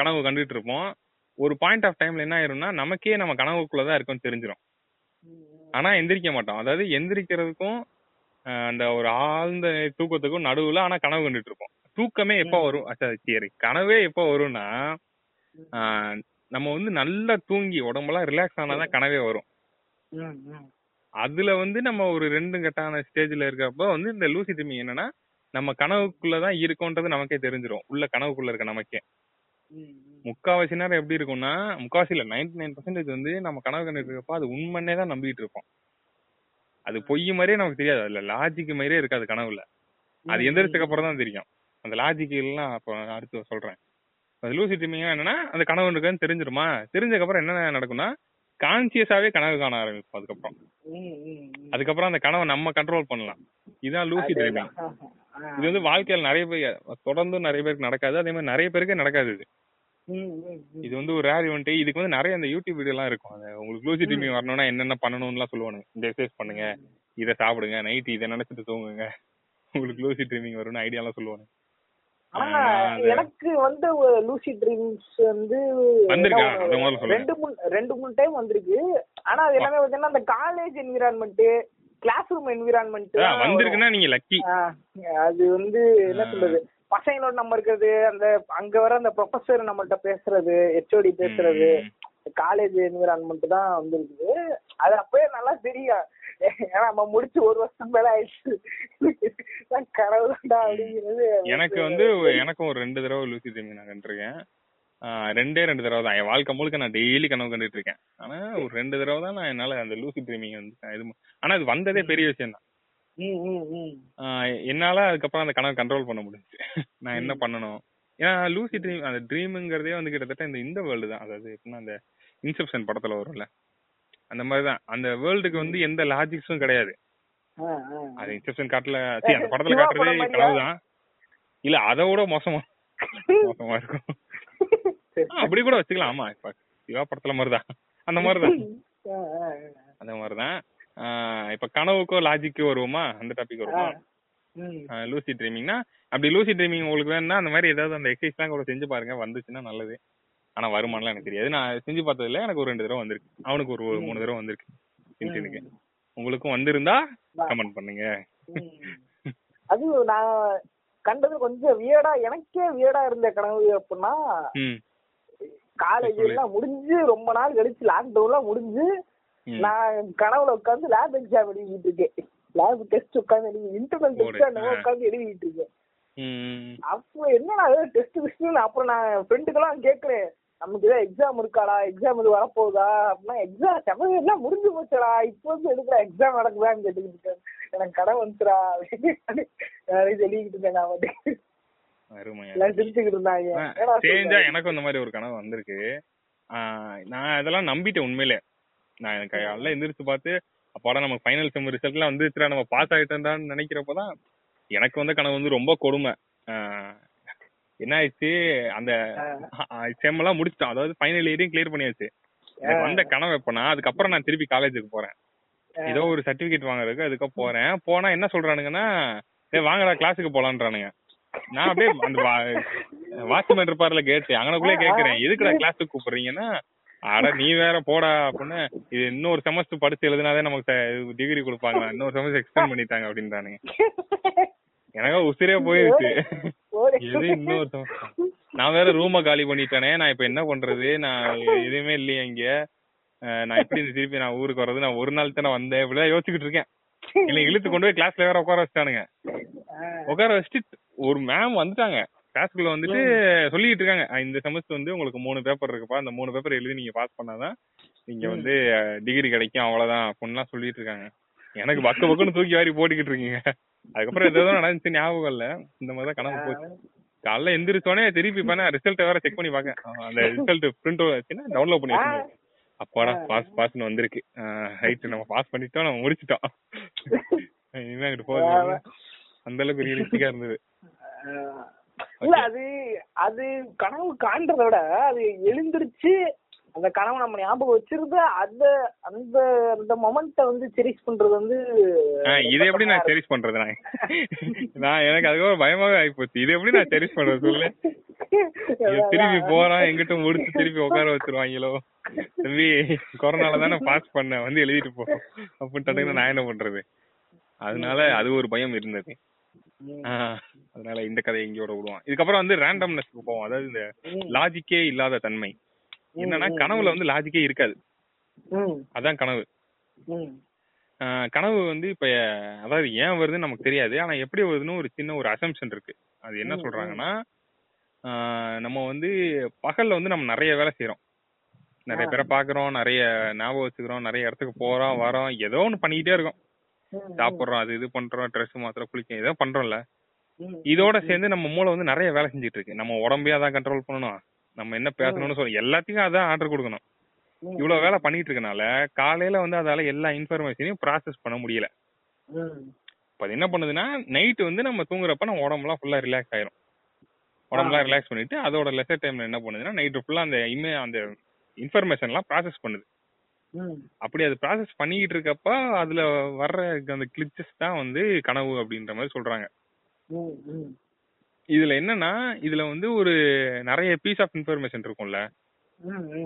A: கனவு கண்டுட்டு இருப்போம். ஒரு பாயிண்ட் ஆஃப் டைம்ல என்ன ஆயிரும்னா நமக்கே நம்ம கனவுக்குள்ளதான் இருக்கோம்னு தெரிஞ்சிடும். ஆனா எந்திரிக்க மாட்டோம். அதாவது எந்திரிக்கிறதுக்கும் அந்த ஒரு ஆழ்ந்த தூக்கத்துக்கும் நடுவுல ஆனா கனவு கண்டுட்டு இருப்போம் தூக்கமே எப்போ வரும்? சரி கனவே எப்போ வரும்னா நம்ம வந்து நல்லா தூங்கி உடம்பெல்லாம் ரிலாக்ஸ் ஆனாதான் கனவே வரும். அதுல வந்து நம்ம ஒரு ரெண்டு கட்டான ஸ்டேஜ்ல இருக்கப்போ வந்து இந்த லூசி ட்ரீமிங் என்னன்னா நம்ம கனவுக்குள்ளதான் இருக்கோன்றது நமக்கே தெரிஞ்சிரும். உள்ள கனவுக்குள்ள இருக்க நமக்கே. முக்காவாசி நேரம் எப்படி இருக்கும்னா முக்காவாசி இல்ல நைன்டி நைன் பர்சன்டேஜ் வந்து நம்ம கனவு கண்டுட்டு இருக்கப்போ அது உண்மைன்னே தான் நம்பிட்டு இருப்போம். அது பொய் மாதிரியே நமக்கு தெரியாது. அதுல லாஜிக் மாதிரியே இருக்காது கனவுல. அது எந்திரிச்சதுக்கு அப்புறம் தான் தெரியும். அந்த லாஜிக் எல்லாம் அப்போ அடுத்து சொல்றேன். அது லூசி ட்ரீமிங் என்னன்னா அந்த கனவு இருக்குன்னு தெரிஞ்சிருமா? தெரிஞ்சதுக்கு அப்புறம் என்ன நடக்கும்னா கான்சியஸாவே கனவு காண ஆரம்பிப்போம் அதுக்கப்புறம். அதுக்கப்புறம் அந்த கனவை நம்ம கண்ட்ரோல் பண்ணலாம். இதுதான் லூசி ட்ரீமிங். இது வந்து வாழ்க்கையில நிறைய பேர் தொடர்ந்து நிறைய பேருக்கு நடக்காது. அதே மாதிரி நிறைய பேருக்கு நடக்காது இது. இது வந்து ஒரு ரேர் இவெண்ட் இதுக்கு வந்து நிறைய அந்த யூடியூப் வீடியோ எல்லாம் இருக்கும். உங்களுக்கு லூசி ட்ரீமிங் வரணும்னா என்னென்ன பண்ணணும்லாம் சொல்லுவானுங்க. இந்த எக்ஸசைஸ் பண்ணுங்க இதை சாப்பிடுங்க நைட் இதை நினைச்சிட்டு தூங்குங்க. உங்களுக்கு லூசி ட்ரீமிங் வரும்னு ஐடியா எல்லாம் சொல்லுவானுங்க.
B: ஆனா
A: நான் அது-
B: எனக்கு வந்து லூசி ட்ரீம்ஸ் வந்து. ரெண்டு மூணு ரெண்டு மூணு டைம் வந்திருக்கு. ஆனா அது எல்லாமே பாத்தீங்கன்னா அந்த college environment class room environment
A: வந்திருக்குன்னா நீங்க லக்கி
B: அது வந்து என்ன. சொல்றது? பசங்களோட நம்ம இருக்கிறது அந்த அங்க வர அந்த ப்ரொஃபசர் நம்மள்ட்ட பேசுறது ஹெச்ஓடி பேசுறது காலேஜ் என்விரான்மெண்ட் தான் வந்திருக்குது. அது அப்பயே நல்லா தெரியும். ஏன்னா நம்ம முடிச்சு ஒரு வருஷம் மேல ஆயிடுச்சு. தான்டா அப்படிங்கிறது
A: எனக்கு வந்து எனக்கும் ஒரு ரெண்டு தடவை லூசி ட்ரீமிங் நான் கண்டிருக்கேன். ரெண்டே ரெண்டு தடவை தான். என் வாழ்க்கை முழுக்க நான் டெய்லி கனவு கண்டுட்டு இருக்கேன். ஆனா ஒரு ரெண்டு தடவை தான் நான் என்னால அந்த லூசி ட்ரீமிங் வந்து இது ஆனா அது வந்ததே பெரிய விஷயம் தான். என்னால அதுக்கப்புறம் அந்த கனவை கண்ட்ரோல் பண்ண முடிஞ்சுச்சு. நான் என்ன பண்ணணும்? ஏன்னா லூசி ட்ரீம் அந்த ட்ரீமுங்கிறதே வந்து கிட்டத்தட்ட இந்த இந்த வேர்ல்டு தான். அதாவது எப்படின்னா அந்த இன்செப்ஷன் படத்துல வரும்ல. அந்த மாதிரி தான் அந்த வேர்ல்டுக்கு வந்து எந்த லாஜிக்ஸும் கிடையாது. அது இன்செப்ஷன் காட்டுல. see, அந்த படத்துல காட்டுறது
B: படம் மாதிரியா?
A: கனவு தான் இல்ல அதை விட மோசமா மோசமா இருக்கும்.
B: சரி.
A: அப்படி கூட வச்சுக்கலாம். ஆமா இப்ப சிவா படத்துல மாதிரிதான். அந்த மாதிரிதான். அந்த மாதிரிதான். இப்ப கனவுக்கோ லாஜிக்கோ வருவோமா? அந்த டாபிக்
B: ஆ.
A: வருமா
B: ம்.
A: லூசி ட்ரீமிங்னா அப்படி லூசி ட்ரீமிங் உங்களுக்கு வேணும்னா அந்த மாதிரி ஏதாவது அந்த எக்ஸசைஸ்லாம் கூட செஞ்சு பாருங்க. வந்துச்சுன்னா நல்லது. ஆனா வருமானலாம் எனக்கு தெரியாது. நான் செஞ்சு பார்த்தது இல்ல எனக்கு ஒரு ரெண்டு தடவை வந்திருக்கு. அவனுக்கு ஒரு மூணு தடவை வந்திருக்கு. சின்சினுக்கு உங்களுக்கும் வந்திருந்தா கமெண்ட் பண்ணுங்க.
B: அது நான் கண்டது கொஞ்சம் வியடா எனக்கே வியடா இருந்த கனவு அப்படின்னா காலேஜ் எல்லாம் முடிஞ்சு ரொம்ப நாள் கழிச்சு லாக்டவுன்லாம் முடிஞ்சு. நான் கனவுல உட்காந்து லேப் எக்ஸாம் எழுதிட்டு இருக்கேன். லேப் டெஸ்ட் உட்காந்து எழுதி இன்டர்னல் டெஸ்ட் அந்த. உட்காந்து எழுதிட்டு இருக்கேன். அப்போ என்னடா டெஸ்ட் டெஸ்ட் அப்புறம் நான் ஃப்ரெண்டுக்கெல்லாம் கேட்கறேன். நமக்கு ஏதாவது எக்ஸாம் இருக்காடா? எக்ஸாம் இது வரப்போகுதா? அப்படின்னா எக்ஸாம் செம எல்லாம் முடிஞ்சு போச்சுடா. இப்போ வந்து எதுக்குடா எக்ஸாம் நடக்குதான்னு கேட்டுக்கிட்டு இருக்கேன். எனக்கு கடன் வந்துச்சுடா. அப்படின்னு சொல்லிக்கிட்டு இருக்கேன் நான் வந்து சிரிச்சுக்கிட்டு இருந்தாங்க. சொல்ற?
A: எனக்கும் இந்த மாதிரி ஒரு கனவு வந்திருக்கு. நான் இதெல்லாம் நம்பிட்டேன் உண்மையிலே. நான் எனக்கு காலைல எந்திரிச்சு பார்த்து அப்பாடா நம்ம ஃபைனல் செம் ரிசல்ட்லாம் வந்துச்சுடா நம்ம பாஸ் ஆயிட்டோம்டான்னு நினைக்கிறப்பதான் எனக்கு வந்த கனவு வந்து ரொம்ப கொடுமை. என்ன ஆயிடுச்சு? அந்த செம் எல்லாம் முடிச்சிட்டோம். அதாவது ஃபைனல் இயரையும் கிளியர் பண்ணியாச்சு. எனக்கு வந்த கனவு எப்பனா அதுக்கப்புறம் நான் திருப்பி காலேஜுக்கு போறேன். ஏதோ ஒரு சர்டிபிகேட் வாங்குறதுக்கு அதுக்கு போறேன். போனா என்ன சொல்றானுங்கன்னா டேய் வாங்கடா கிளாஸுக்கு போலான்றானுங்க நான் அப்படியே அந்த வாட்ச்மேன் இருப்பார்ல கேட்டு அங்கனக்குள்ளே கேக்குறேன். எதுக்குடா கிளாஸுக்கு கூப்பிடுறீங்கன்னா அட நீ வேற போடா அப்படின்னு இது இன்னொரு செமஸ்டர் படிச்சு எழுதினாதே நமக்கு டிகிரி கொடுப்பாங்க இன்னொரு செமஸ்டர் எக்ஸ்டெண்ட் பண்ணிட்டாங்க அப்படின்றானுங்க. எனக்கு உசிரே போயிருச்சு. எது இன்னொரு semester? நான் வேற ரூம காலி பண்ணிட்டேனே. நான் இப்ப என்ன பண்றது? நான் எதுவுமே இல்லையே இங்க. நான் எப்படி இந்த திருப்பி நான் ஊருக்கு வர்றது? நான் ஒரு நாள் தானே வந்தேன் இப்படிதான் யோசிச்சுக்கிட்டு இருக்கேன். இல்ல இழுத்து கொண்டு போய் கிளாஸ்ல வேற உட்கார வச்சிட்டானுங்க. உட்கார வச்சுட்டு ஒரு மேம் வந்துட்டாங்க. கிளாஸ்க்குள்ள வந்துட்டு சொல்லிட்டு இருக்காங்க "அஹ் இந்த செமஸ்டர் வந்து உங்களுக்கு மூணு பேப்பர் இருக்குப்பா. அந்த மூணு பேப்பர் எழுதி நீங்க பாஸ் பண்ணாதான் நீங்க வந்து டிகிரி கிடைக்கும். அவ்வளவுதான். அப்படின்லாம் சொல்லிட்டு இருக்காங்க எனக்கு பக்க பக்கம்னு தூக்கி வாரி போட்டுக்கிட்டு இருக்கீங்க. அதுக்கப்புறம் ஏதோ நடந்துச்சு ஞாபகம் இல்ல. இந்த மாதிரி தான் கனவு போச்சு. காலைல எந்திரிச்சோடனே திருப்பி பண்ண ரிசல்ட் வேற செக் பண்ணி பாக்க அந்த ரிசல்ட் பிரிண்ட் வச்சுன்னா டவுன்லோட் பண்ணி அப்பாடா பாஸ் பாஸ்னு வந்திருக்கு. ரைட் நம்ம பாஸ் பண்ணிட்டோம் நம்ம முடிச்சிட்டோம். இனிமே அங்கிட்டு போகுது. அந்த அளவுக்கு ரியலிஸ்டிக்கா இருந்தது.
B: இல்ல அது அது கனவு காண்றத விட அது எழுந்திருச்சு அந்த கனவு நம்ம ஞாபகம் வச்சிருந்து அந்த அந்த அந்த மொமெண்ட்டை வந்து செரிஷ் பண்றது வந்து
A: இது எப்படி நான் செரிஷ் பண்றது? நான் நான் எனக்கு அதுக்கப்புறம் பயமாவே ஆயிப்போச்சு. இது எப்படி நான் செரிஷ் பண்றது சொல்லு? திருப்பி போறான் எங்கிட்ட முடிச்சு திருப்பி உட்கார வச்சிருவாங்களோ? தம்பி கொரோனால தானே பாஸ் பண்ண வந்து எழுதிட்டு போ. அப்படின்னு நான் என்ன பண்றது? அதனால அது ஒரு பயம் இருந்தது. அதனால இந்த கதையை இங்கோட விடுவோம். இதுக்கப்புறம் வந்து ரேண்டம்னஸ் போவோம் அதாவது இந்த. லாஜிக்கே இல்லாத தன்மை. என்னன்னா கனவுல வந்து லாஜிக்கே இருக்காது. அதான் கனவு. கனவு வந்து இப்ப அதாவது ஏன் வருதுன்னு நமக்கு தெரியாது. ஆனா எப்படி வருதுன்னு ஒரு சின்ன ஒரு அசம்ஷன் இருக்கு. அது என்ன சொல்றாங்கன்னா நம்ம வந்து பகல்ல வந்து நம்ம நிறைய வேலை செய்யறோம் நிறைய. பேரை பாக்குறோம் நிறைய ஞாபகம் வச்சுக்கிறோம் நிறைய இடத்துக்கு போறோம் வரோம் ஏதோ ஒண்ணு பண்ணிக்கிட்டே இருக்கோம். சாப்பிடுறோம் அது இது பண்றோம் ட்ரெஸ் மாத்திரம் குளிக்க ஏதோ பண்றோம்ல. இதோட சேர்ந்து நம்ம மூளை வந்து நிறைய வேலை செஞ்சுட்டு இருக்கு. நம்ம உடம்பையே அதான் கண்ட்ரோல் பண்ணணும். நம்ம என்ன பேசணும்னு சொல்லி எல்லாத்தையும் அதான் ஆர்டர் கொடுக்கணும். இவ்வளவு வேலை பண்ணிட்டு இருக்கனால காலையில வந்து அதால எல்லா இன்ஃபர்மேஷனையும் ப்ராசஸ் பண்ண முடியல. இப்ப அது என்ன பண்ணுதுன்னா நைட் வந்து நம்ம தூங்குறப்ப நம்ம உடம்புலாம் ஃபுல்லா ரிலாக்ஸ் ஆயிரும். உடம்புலாம் ரிலாக்ஸ் பண்ணிட்டு அதோட லெசர் டைம்ல என்ன பண்ணுதுன்னா நைட்டு ஃபுல்லா அந்த இமே அந்த இன்ஃபர்மேஷன் எல்லாம் ப்ராசஸ் பண்ணுது. அப்படி அது ப்ராசஸ் பண்ணிக்கிட்டு இருக்கப்ப அதுல வர்ற அந்த கிளிச்சஸ் தான் வந்து கனவு அப்படின்ற மாதிரி சொல்றாங்க. இதுல என்னன்னா இதுல வந்து ஒரு நிறைய பீஸ் ஆஃப் இன்ஃபர்மேஷன் இருக்கும்ல.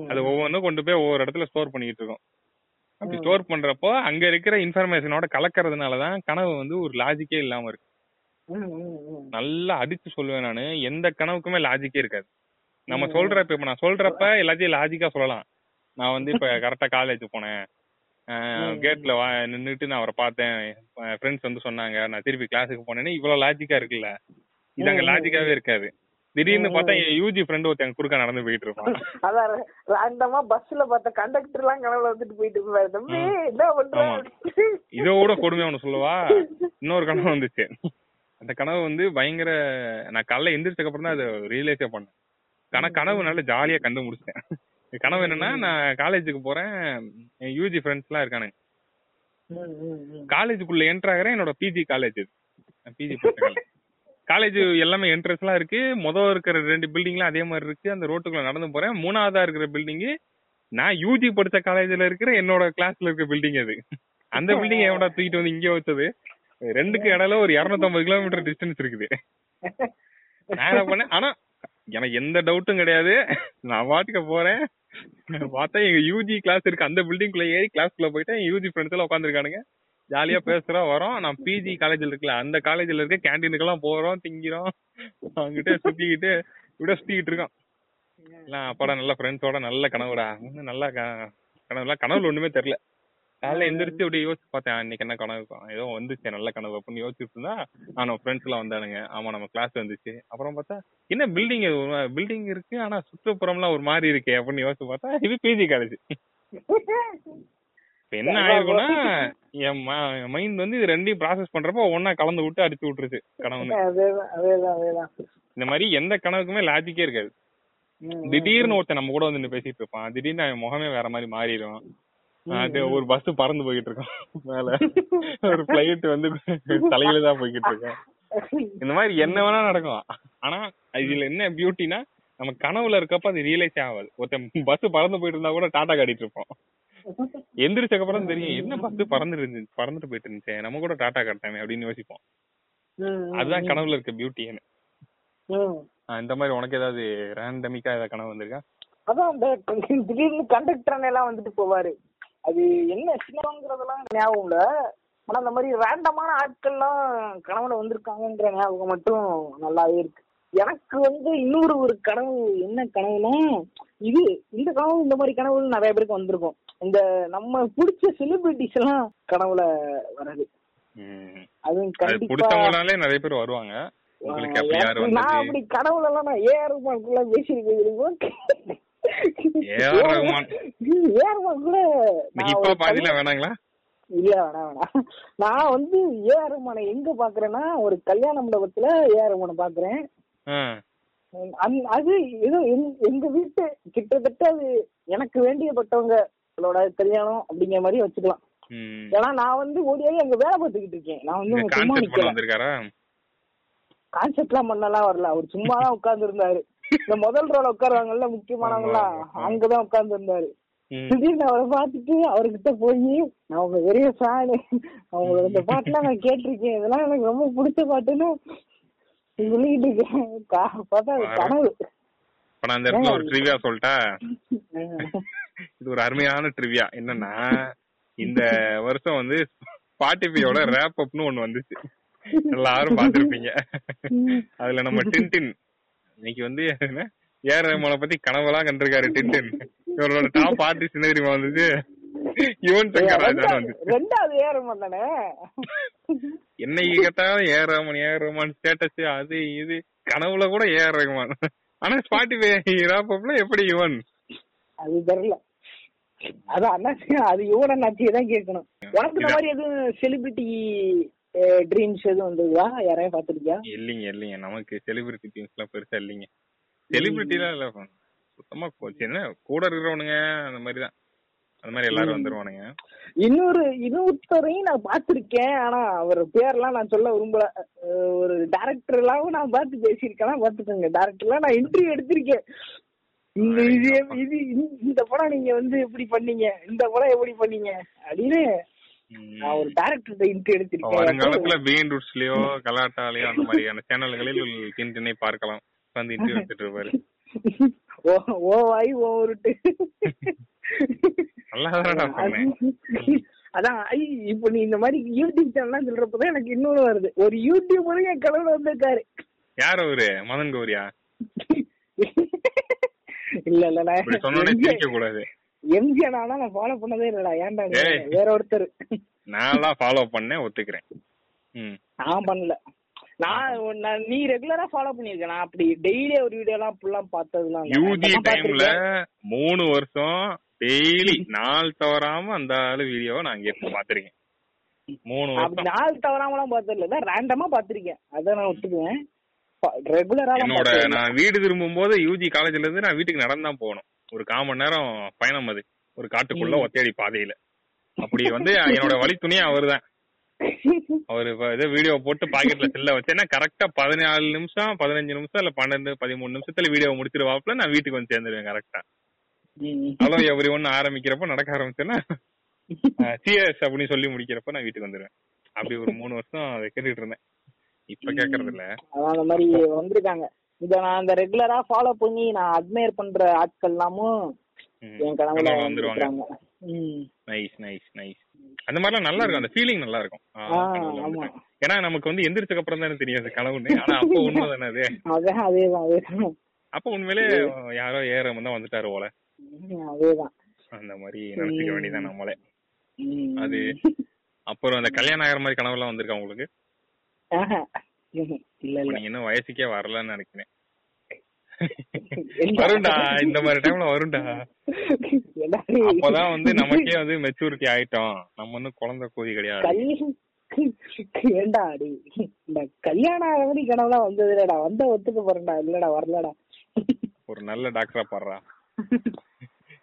A: அது ஒவ்வொன்றும் கொண்டு போய் ஒவ்வொரு இடத்துல ஸ்டோர் பண்ணிட்டு இருக்கோம் அப்படி. ஸ்டோர் பண்றப்போ அங்க இருக்கிற இன்ஃபர்மேஷனோட கலக்கறதுனால தான் கனவு வந்து ஒரு லாஜிக்கே இல்லாம இருக்கு. நல்லா அடிச்சு சொல்லுவேன் நானு எந்த கனவுக்குமே லாஜிக்கே இருக்காது நம்ம. சொல்றப்ப இப்ப நான் சொல்றப்ப எல்லாத்தையும் லாஜிக்கா சொல்லலாம் நான் வந்து இப்ப கரெக்டா காலேஜ் போனேன். கேட்ல வா நின்னுட்டு நான் அவரை பார்த்தேன். ஃப்ரெண்ட்ஸ் வந்து சொன்னாங்க நான் திருப்பி கிளாஸுக்கு போனேன்னு. இவ்வளவு லாஜிக்கா இருக்குல்ல? இது அங்க. லாஜிக்காவே இருக்காது. திடீர்னு. பார்த்தா என் யூஜி ஃப்ரெண்ட் ஒருத்தன் குறுக்க நடந்து போயிட்டு இருப்பான்.
B: அதான் ரேண்டமா பஸ்ல பார்த்த கண்டக்டர் எல்லாம் கனவுல வந்துட்டு போயிட்டு இருப்பாரு தம்பி. என்ன பண்ற?
A: ஆமா. இதோட கொடுமை ஒண்ணு சொல்லவா. இன்னொரு கனவு வந்துச்சு. அந்த கனவு வந்து பயங்கர நான் காலைல எந்திரிச்சதுக்கு அப்புறம் தான் அதை ரியலைஸே பண்ணேன். ஆனா கனவு நல்ல ஜாலியா கண்டு முடிச்சிட்டேன் கனவு என்னன்னா நான் காலேஜுக்கு போறேன். என் யூஜி ஃப்ரெண்ட்ஸ் எல்லாம் இருக்கானுங்க. காலேஜுக்குள்ள என்டர் ஆகிறேன். என்னோட பிஜி காலேஜ் இது. பிஜி காலேஜ் எல்லாமே என்ட்ரன்ஸ் எல்லாம் இருக்கு. மொதல் இருக்கிற ரெண்டு பில்டிங்லாம் அதே மாதிரி இருக்கு. அந்த ரோட்டுக்குள்ள நடந்து போறேன். மூணாவதா இருக்கிற பில்டிங் நான் யூஜி படிச்ச காலேஜ்ல இருக்கிற என்னோட கிளாஸ்ல இருக்க பில்டிங் அது. அந்த பில்டிங் எவடா தூக்கிட்டு வந்து இங்க வச்சது? ரெண்டுக்கு இடையில ஒரு 250 கிலோமீட்டர் டிஸ்டன்ஸ் இருக்குது. நான் என்ன பண்ணேன்? ஆனா எனக்கு எந்த டவுட்டும் கிடையாது. நான் பாட்டுக்கு போறேன். பார்த்தா எங்க யூஜி கிளாஸ் இருக்கு. அந்த பில்டிங் குள்ள ஏறி கிளாஸ்க்குள்ள போயிட்டு யூஜி ஃப்ரெண்ட்ஸ் எல்லாம் உட்காந்துருக்கானுங்க ஜாலியா பேசுறோம் வரோம். நான் பிஜி காலேஜ்ல இருக்குல்ல அந்த காலேஜ்ல இருக்க கேண்டீனுக்கெல்லாம் போறோம் திங்கிறோம். அங்கிட்ட சுத்திக்கிட்டு இப்படியே சுத்திக்கிட்டு இருக்கோம். அப்பாடா நல்ல ஃப்ரெண்ட்ஸோட நல்ல கனவுடா. இன்னும் நல்ல க- கனவுலாம் கனவுல ஒண்ணுமே தெரியல. காலைல எந்திரிச்சு அப்படி யோசிச்சு பார்த்தேன் "ஆ, இன்னைக்கு என்ன கனவு? ஏதோ வந்துச்சு நல்ல கனவு அப்படின்னு யோசிச்சுட்டு இருந்தா ஆனா ஃப்ரெண்ட்ஸ் எல்லாம் வந்தானுங்க. ஆமா நம்ம கிளாஸ் வந்துச்சு. அப்புறம் பார்த்தா என்ன பில்டிங் பில்டிங் இருக்கு ஆனா சுற்றுப்புறம்லாம் ஒரு மாதிரி இருக்கே அப்படின்னு யோசிச்சு பார்த்தா இது பிஜி காலேஜ் என்ன ஆயிருக்கும்னா என் மைண்ட் வந்து இது ரெண்டையும் ப்ராசஸ் பண்றப்போ ஒண்ணா கலந்து விட்டு அடிச்சு விட்டுருச்சு
B: அதேதான்
A: இந்த மாதிரி எந்த கனவுக்குமே லாஜிக்கே இருக்காது. திடீர்னு ஒருத்தன் நம்ம கூட வந்து பேசிட்டு இருப்பான். திடீர்னு அவன் முகமே வேற மாதிரி மாறிடும். ஒரு பஸ் பறந்து போயிட்டு இருக்கோம் மேல. ஒரு பிளைட் வந்து தலையில தான் போய்கிட்டு இருக்கோம் இந்த மாதிரி என்ன வேணா நடக்கும் ஆனா இதுல என்ன பியூட்டினா நம்ம கனவுல இருக்கப்ப அது ரியலைஸ் ஆகாது. ஒருத்தன் பஸ் பறந்து போயிட்டு இருந்தா கூட டாடா காட்டிட்டு இருப்போம் எந்திரிச்சக்கு அப்புறம் தெரியும் என்ன பஸ் பறந்து இருந்துச்சு பறந்துட்டு போயிட்டு இருந்துச்சு நம்ம கூட டாடா காட்டாமே அப்படின்னு யோசிப்போம். அதுதான் கனவுல இருக்க பியூட்டின்னு
B: ம்.
A: இந்த மாதிரி உனக்கு ஏதாவது ரேண்டமிக்கா ஏதாவது கனவு வந்திருக்கா?
B: அதான் அந்த திடீர்னு கண்டக்டர் எல்லாம் வந்துட்டு போவாரு. அது என்ன சின்னவங்கிறதெல்லாம் ஞாபகம் இல்ல. ஆனா அந்த மாதிரி ரேண்டமான ஆட்கள்லாம் கனவுல வந்திருக்காங்கன்ற ஞாபகம் மட்டும் நல்லாவே இருக்கு. எனக்கு வந்து இன்னொரு ஒரு கனவு என்ன கனவுனா இது இந்த கனவு இந்த மாதிரி கனவு நிறைய பேருக்கு வந்திருக்கும். இந்த நம்ம பிடிச்ச செலிபிரிட்டிஸ் எல்லாம் கனவுல வர்றது. அதுவும்
A: பிடிச்சவங்களாலே நிறைய பேர் வருவாங்க.
B: நான் அப்படி கனவுல எல்லாம் நான் ஏஆர் பேசியிருக்கேன்.
A: ஏஆர் ரகுமான்.
B: ஏஆர்
A: பாதியில வேணாங்களா?
B: இல்ல வேணாம் வேணாம். நான் வந்து ஏஆர் ரகுமானை எங்க பாக்குறேன்னா ஒரு கல்யாண மண்டபத்துல ஏஆர் ரகுமானை பாக்குறேன் அது ஏதோ எங்க- வீட்டு கிட்டத்தட்ட அது எனக்கு வேண்டியப்பட்டவங்களோட கல்யாணம் அப்படிங்கிற மாதிரி வச்சுக்கலாம். ஏன்னா நான் வந்து ஓடியாகி அங்க வேலை பார்த்துக்கிட்டு இருக்கேன். நான் வந்து சும்மா
A: வந்திருக்காரா?
B: கான்செப்ட்லாம் பண்ணலாம் வரல. அவர் சும்மா தான் உட்கார்ந்து இருந்தாரு இந்த முதல் ரோல உட்காருவாங்கல்ல முக்கியமானவங்க எல்லாம்
A: ஆமா, ஆமா.
B: அங்கதான் உட்கார்ந்து இருந்தாரு. திடீர்னு அவரை பார்த்துட்டு அவர்கிட்ட போய் நான் உங்க பெரிய ஃபேனு அவங்களோட இந்த பாட்டுலாம் நான் கேட்டிருக்கேன். இதெல்லாம் எனக்கு ரொம்ப பிடிச்ச பாட்டுன்னு சொல்லிட்டு இருக்கேன். பார்த்தா அது. கனவு.
A: நான் அந்த இடத்துல ஒரு ட்ரிவியா சொல்லிட்டா? இது ஒரு அருமையான ட்ரிவியா என்னன்னா இந்த வருஷம் வந்து ஸ்பாட்டிஃபையோட ரேப் அப்னு ஒண்ணு வந்துச்சு. எல்லாரும் பாத்திருப்பீங்க அதுல நம்ம டின்டின் இன்னைக்கு வந்து ஏஆர் ரஹ்மானை பத்தி கனவெல்லாம் கண்டிருக்காரு டின்டின் இவரோட டாப் ஆர்டிஸ்ட் என்ன தெரியுமா வந்துச்சு? யுவன் சங்கர் ராஜா
B: ரெண்டாவது ஏற மாட்டானே
A: என்னைக்கு கேட்டாலும் AR Rahman AR Rahman status அது இது. கனவுல கூட ஏஆர் ரஹ்மான் ஆனா ஸ்பாட்டிஃபை ரேப் அப்ல எப்படி யுவன்?
B: அது தெரியல. அதான் அண்ணாச்சி அது யுவன் அண்ணாச்சியை தான் கேட்கணும். உனக்கு இந்த மாதிரி எதுவும் செலிபிரிட்டி ட்ரீம்ஸ் எதுவும் வந்ததா? யாரையும் பாத்திருக்கியா
A: இல்லைங்க இல்லைங்க. நமக்கு செலிபிரிட்டி டீம்ஸ் எல்லாம் பெருசா இல்லைங்க. செலிபிரிட்டிலாம் இல்ல சுத்தமா என்ன? கூட இருக்கிறவனுங்க அந்த மாதிரி தான். அந்த மாதிரி எல்லாரும் வந்துருவானுங்க.
B: இன்னொரு இன்னொருத்தரையும் நான் பார்த்திருக்கேன். ஆனா அவர் பேர்லாம் நான் சொல்ல விரும்பல. ஒரு டேரக்டர் எல்லாம் நான் பார்த்து பேசியிருக்கேன். பாத்துக்கோங்க டேரக்டர்லாம் நான் இன்டர்வியூ எடுத்திருக்கேன். இந்த இது இது இந்த- படம் நீங்க வந்து எப்படி பண்ணீங்க? இந்த படம் எப்படி பண்ணீங்க? அப்படின்னு. நான் ஒரு டேரக்டர் இன்டர்வியூ
A: இப்ப வருங்காலத்துல
B: எடுத்திருக்கேன்.
A: பீன் ரூட்ஸ்லயோ கலாட்டாலயோ அந்த மாதிரியான சேனல்களில் தின்டினை பார்க்கலாம். வந்து இன்டர்வியூ எடுத்துட்டு இருப்பாரு.
B: ஓ ஓ வாய் ஓ உருட்டு. அதான் ஐ, இப்ப நீ இந்த மாதிரி யூடியூப் சேனல்லாம் சொல்றப்பதான் எனக்கு இன்னொரு வருது. ஒரு யூடியூபரும் என் கனவுல வந்திருக்காரு.
A: யார் அவரு? மதன் கௌரியா?
B: இல்ல இல்ல
A: சிரிக்க கூடாது.
B: எம்ஜிஆர் ஆனா நான் ஃபாலோ பண்ணதே இல்லடா. ஏன்டா. வேற ஒருத்தர்.
A: நான் ஃபாலோ பண்ணேன் ஒத்துக்கிறேன்.
B: நான் பண்ணல. நான் நான் நீ ரெகுலரா ஃபாலோ பண்ணிருக்க நான் அப்படி டெய்லி ஒரு வீடியோ எல்லாம் ஃபுல்லா பார்த்ததுலாம்.
A: யூஜி
B: நான்
A: டைம்ல. மூணு வருஷம் டெய்லி நாள் தவறாம அந்த ஆளு வீடியோவை நான் கேட்டு பாத்திருக்கேன் மூணு வருஷம்.
B: நாள் தவறாமலாம் பார்த்தது இல்ல ரேண்டமா பாத்திருக்கேன் அதான் நான் ஒத்துக்குவேன். ரெகுலரா
A: என்னோட நான் வீடு திரும்பும் போது யூஜி காலேஜ்ல இருந்து நான் வீட்டுக்கு நடந்தான் போகணும். ஒரு கால் மணி நேரம் பயணம் அது. ஒரு காட்டுக்குள்ள
B: ம்.
A: ஒத்தையடி பாதையில. அப்படி வந்து என்னோட வழி துணியே அவர்தான். அவர் ஏதோ வீடியோ போட்டு பாக்கெட்ல செல்ல வச்சேன்னா கரெக்டா பதினாலு நிமிஷம் பதினஞ்சு நிமிஷம் இல்ல பன்னெண்டு பதிமூணு நிமிஷத்துல வீடியோ முடிச்சிருவாப்புல நான் வீட்டுக்கு வந்து சேர்ந்துருவேன் கரெக்டா ஹலோ எவ்ரி ஒன்னு ஆரம்பிக்கிறப்ப நடக்க ஆரம்பிச்சேன்னா சிஎஸ் அப்படின்னு சொல்லி முடிக்கிறப்ப நான் வீட்டுக்கு வந்துருவேன். அப்படி ஒரு மூணு வருஷம் அதை கேட்டுட்டு இருந்தேன். இப்ப கேக்குறது இல்ல
B: அந்த மாதிரி வந்திருக்காங்க. இத நான் அந்த ரெகுலரா ஃபாலோ பண்ணி நான் அட்மையர் பண்ற ஆட்கள் எல்லாமும். என் கனவுல
A: வந்துருவாங்க. நைஸ் நைஸ் நைஸ் அந்த மாதிரிலாம் நல்லா இருக்கும் அந்த ஃபீலிங் நல்லா இருக்கும். ஏன்னா நமக்கு வந்து எந்திரிச்சதுக்கு அப்புறம் தானே தெரியாது கனவுன்னு ஆனா அப்போ உண்மை தானே அது
B: அதான் அதேதான் அதேதான்
A: அப்போ உண்மையிலே யாரோ ஏறம் தான் வந்துட்டாரு போல.
B: அதேதான்
A: அந்த மாதிரி நினைச்சுக்க வேண்டியதான் நம்மளே. அது. அப்புறம் அந்த கல்யாணம் ஆகிற மாதிரி கனவுலாம் வந்திருக்கா உங்களுக்கு.
B: இல்ல இல்ல.
A: நீங்க இன்னும் வயசுக்கே வரலன்னு நினைக்கிறேன். வரும்டா இந்த மாதிரி டைம்ல வரும்டா அப்பதான் வந்து நமக்கே வந்து மெச்சூரிட்டி ஆயிட்டோம். நம்ம ஒன்னும் குழந்தை கோதி கிடையாது.
B: ஏண்டா டேய் இந்த கல்யாணம் ஆகி கனவுலாம் வந்தது இல்லடா வந்த ஒத்துக்க போறேன்டா. இல்லடா வரலடா.
A: ஒரு நல்ல டாக்டரா பாடுறா.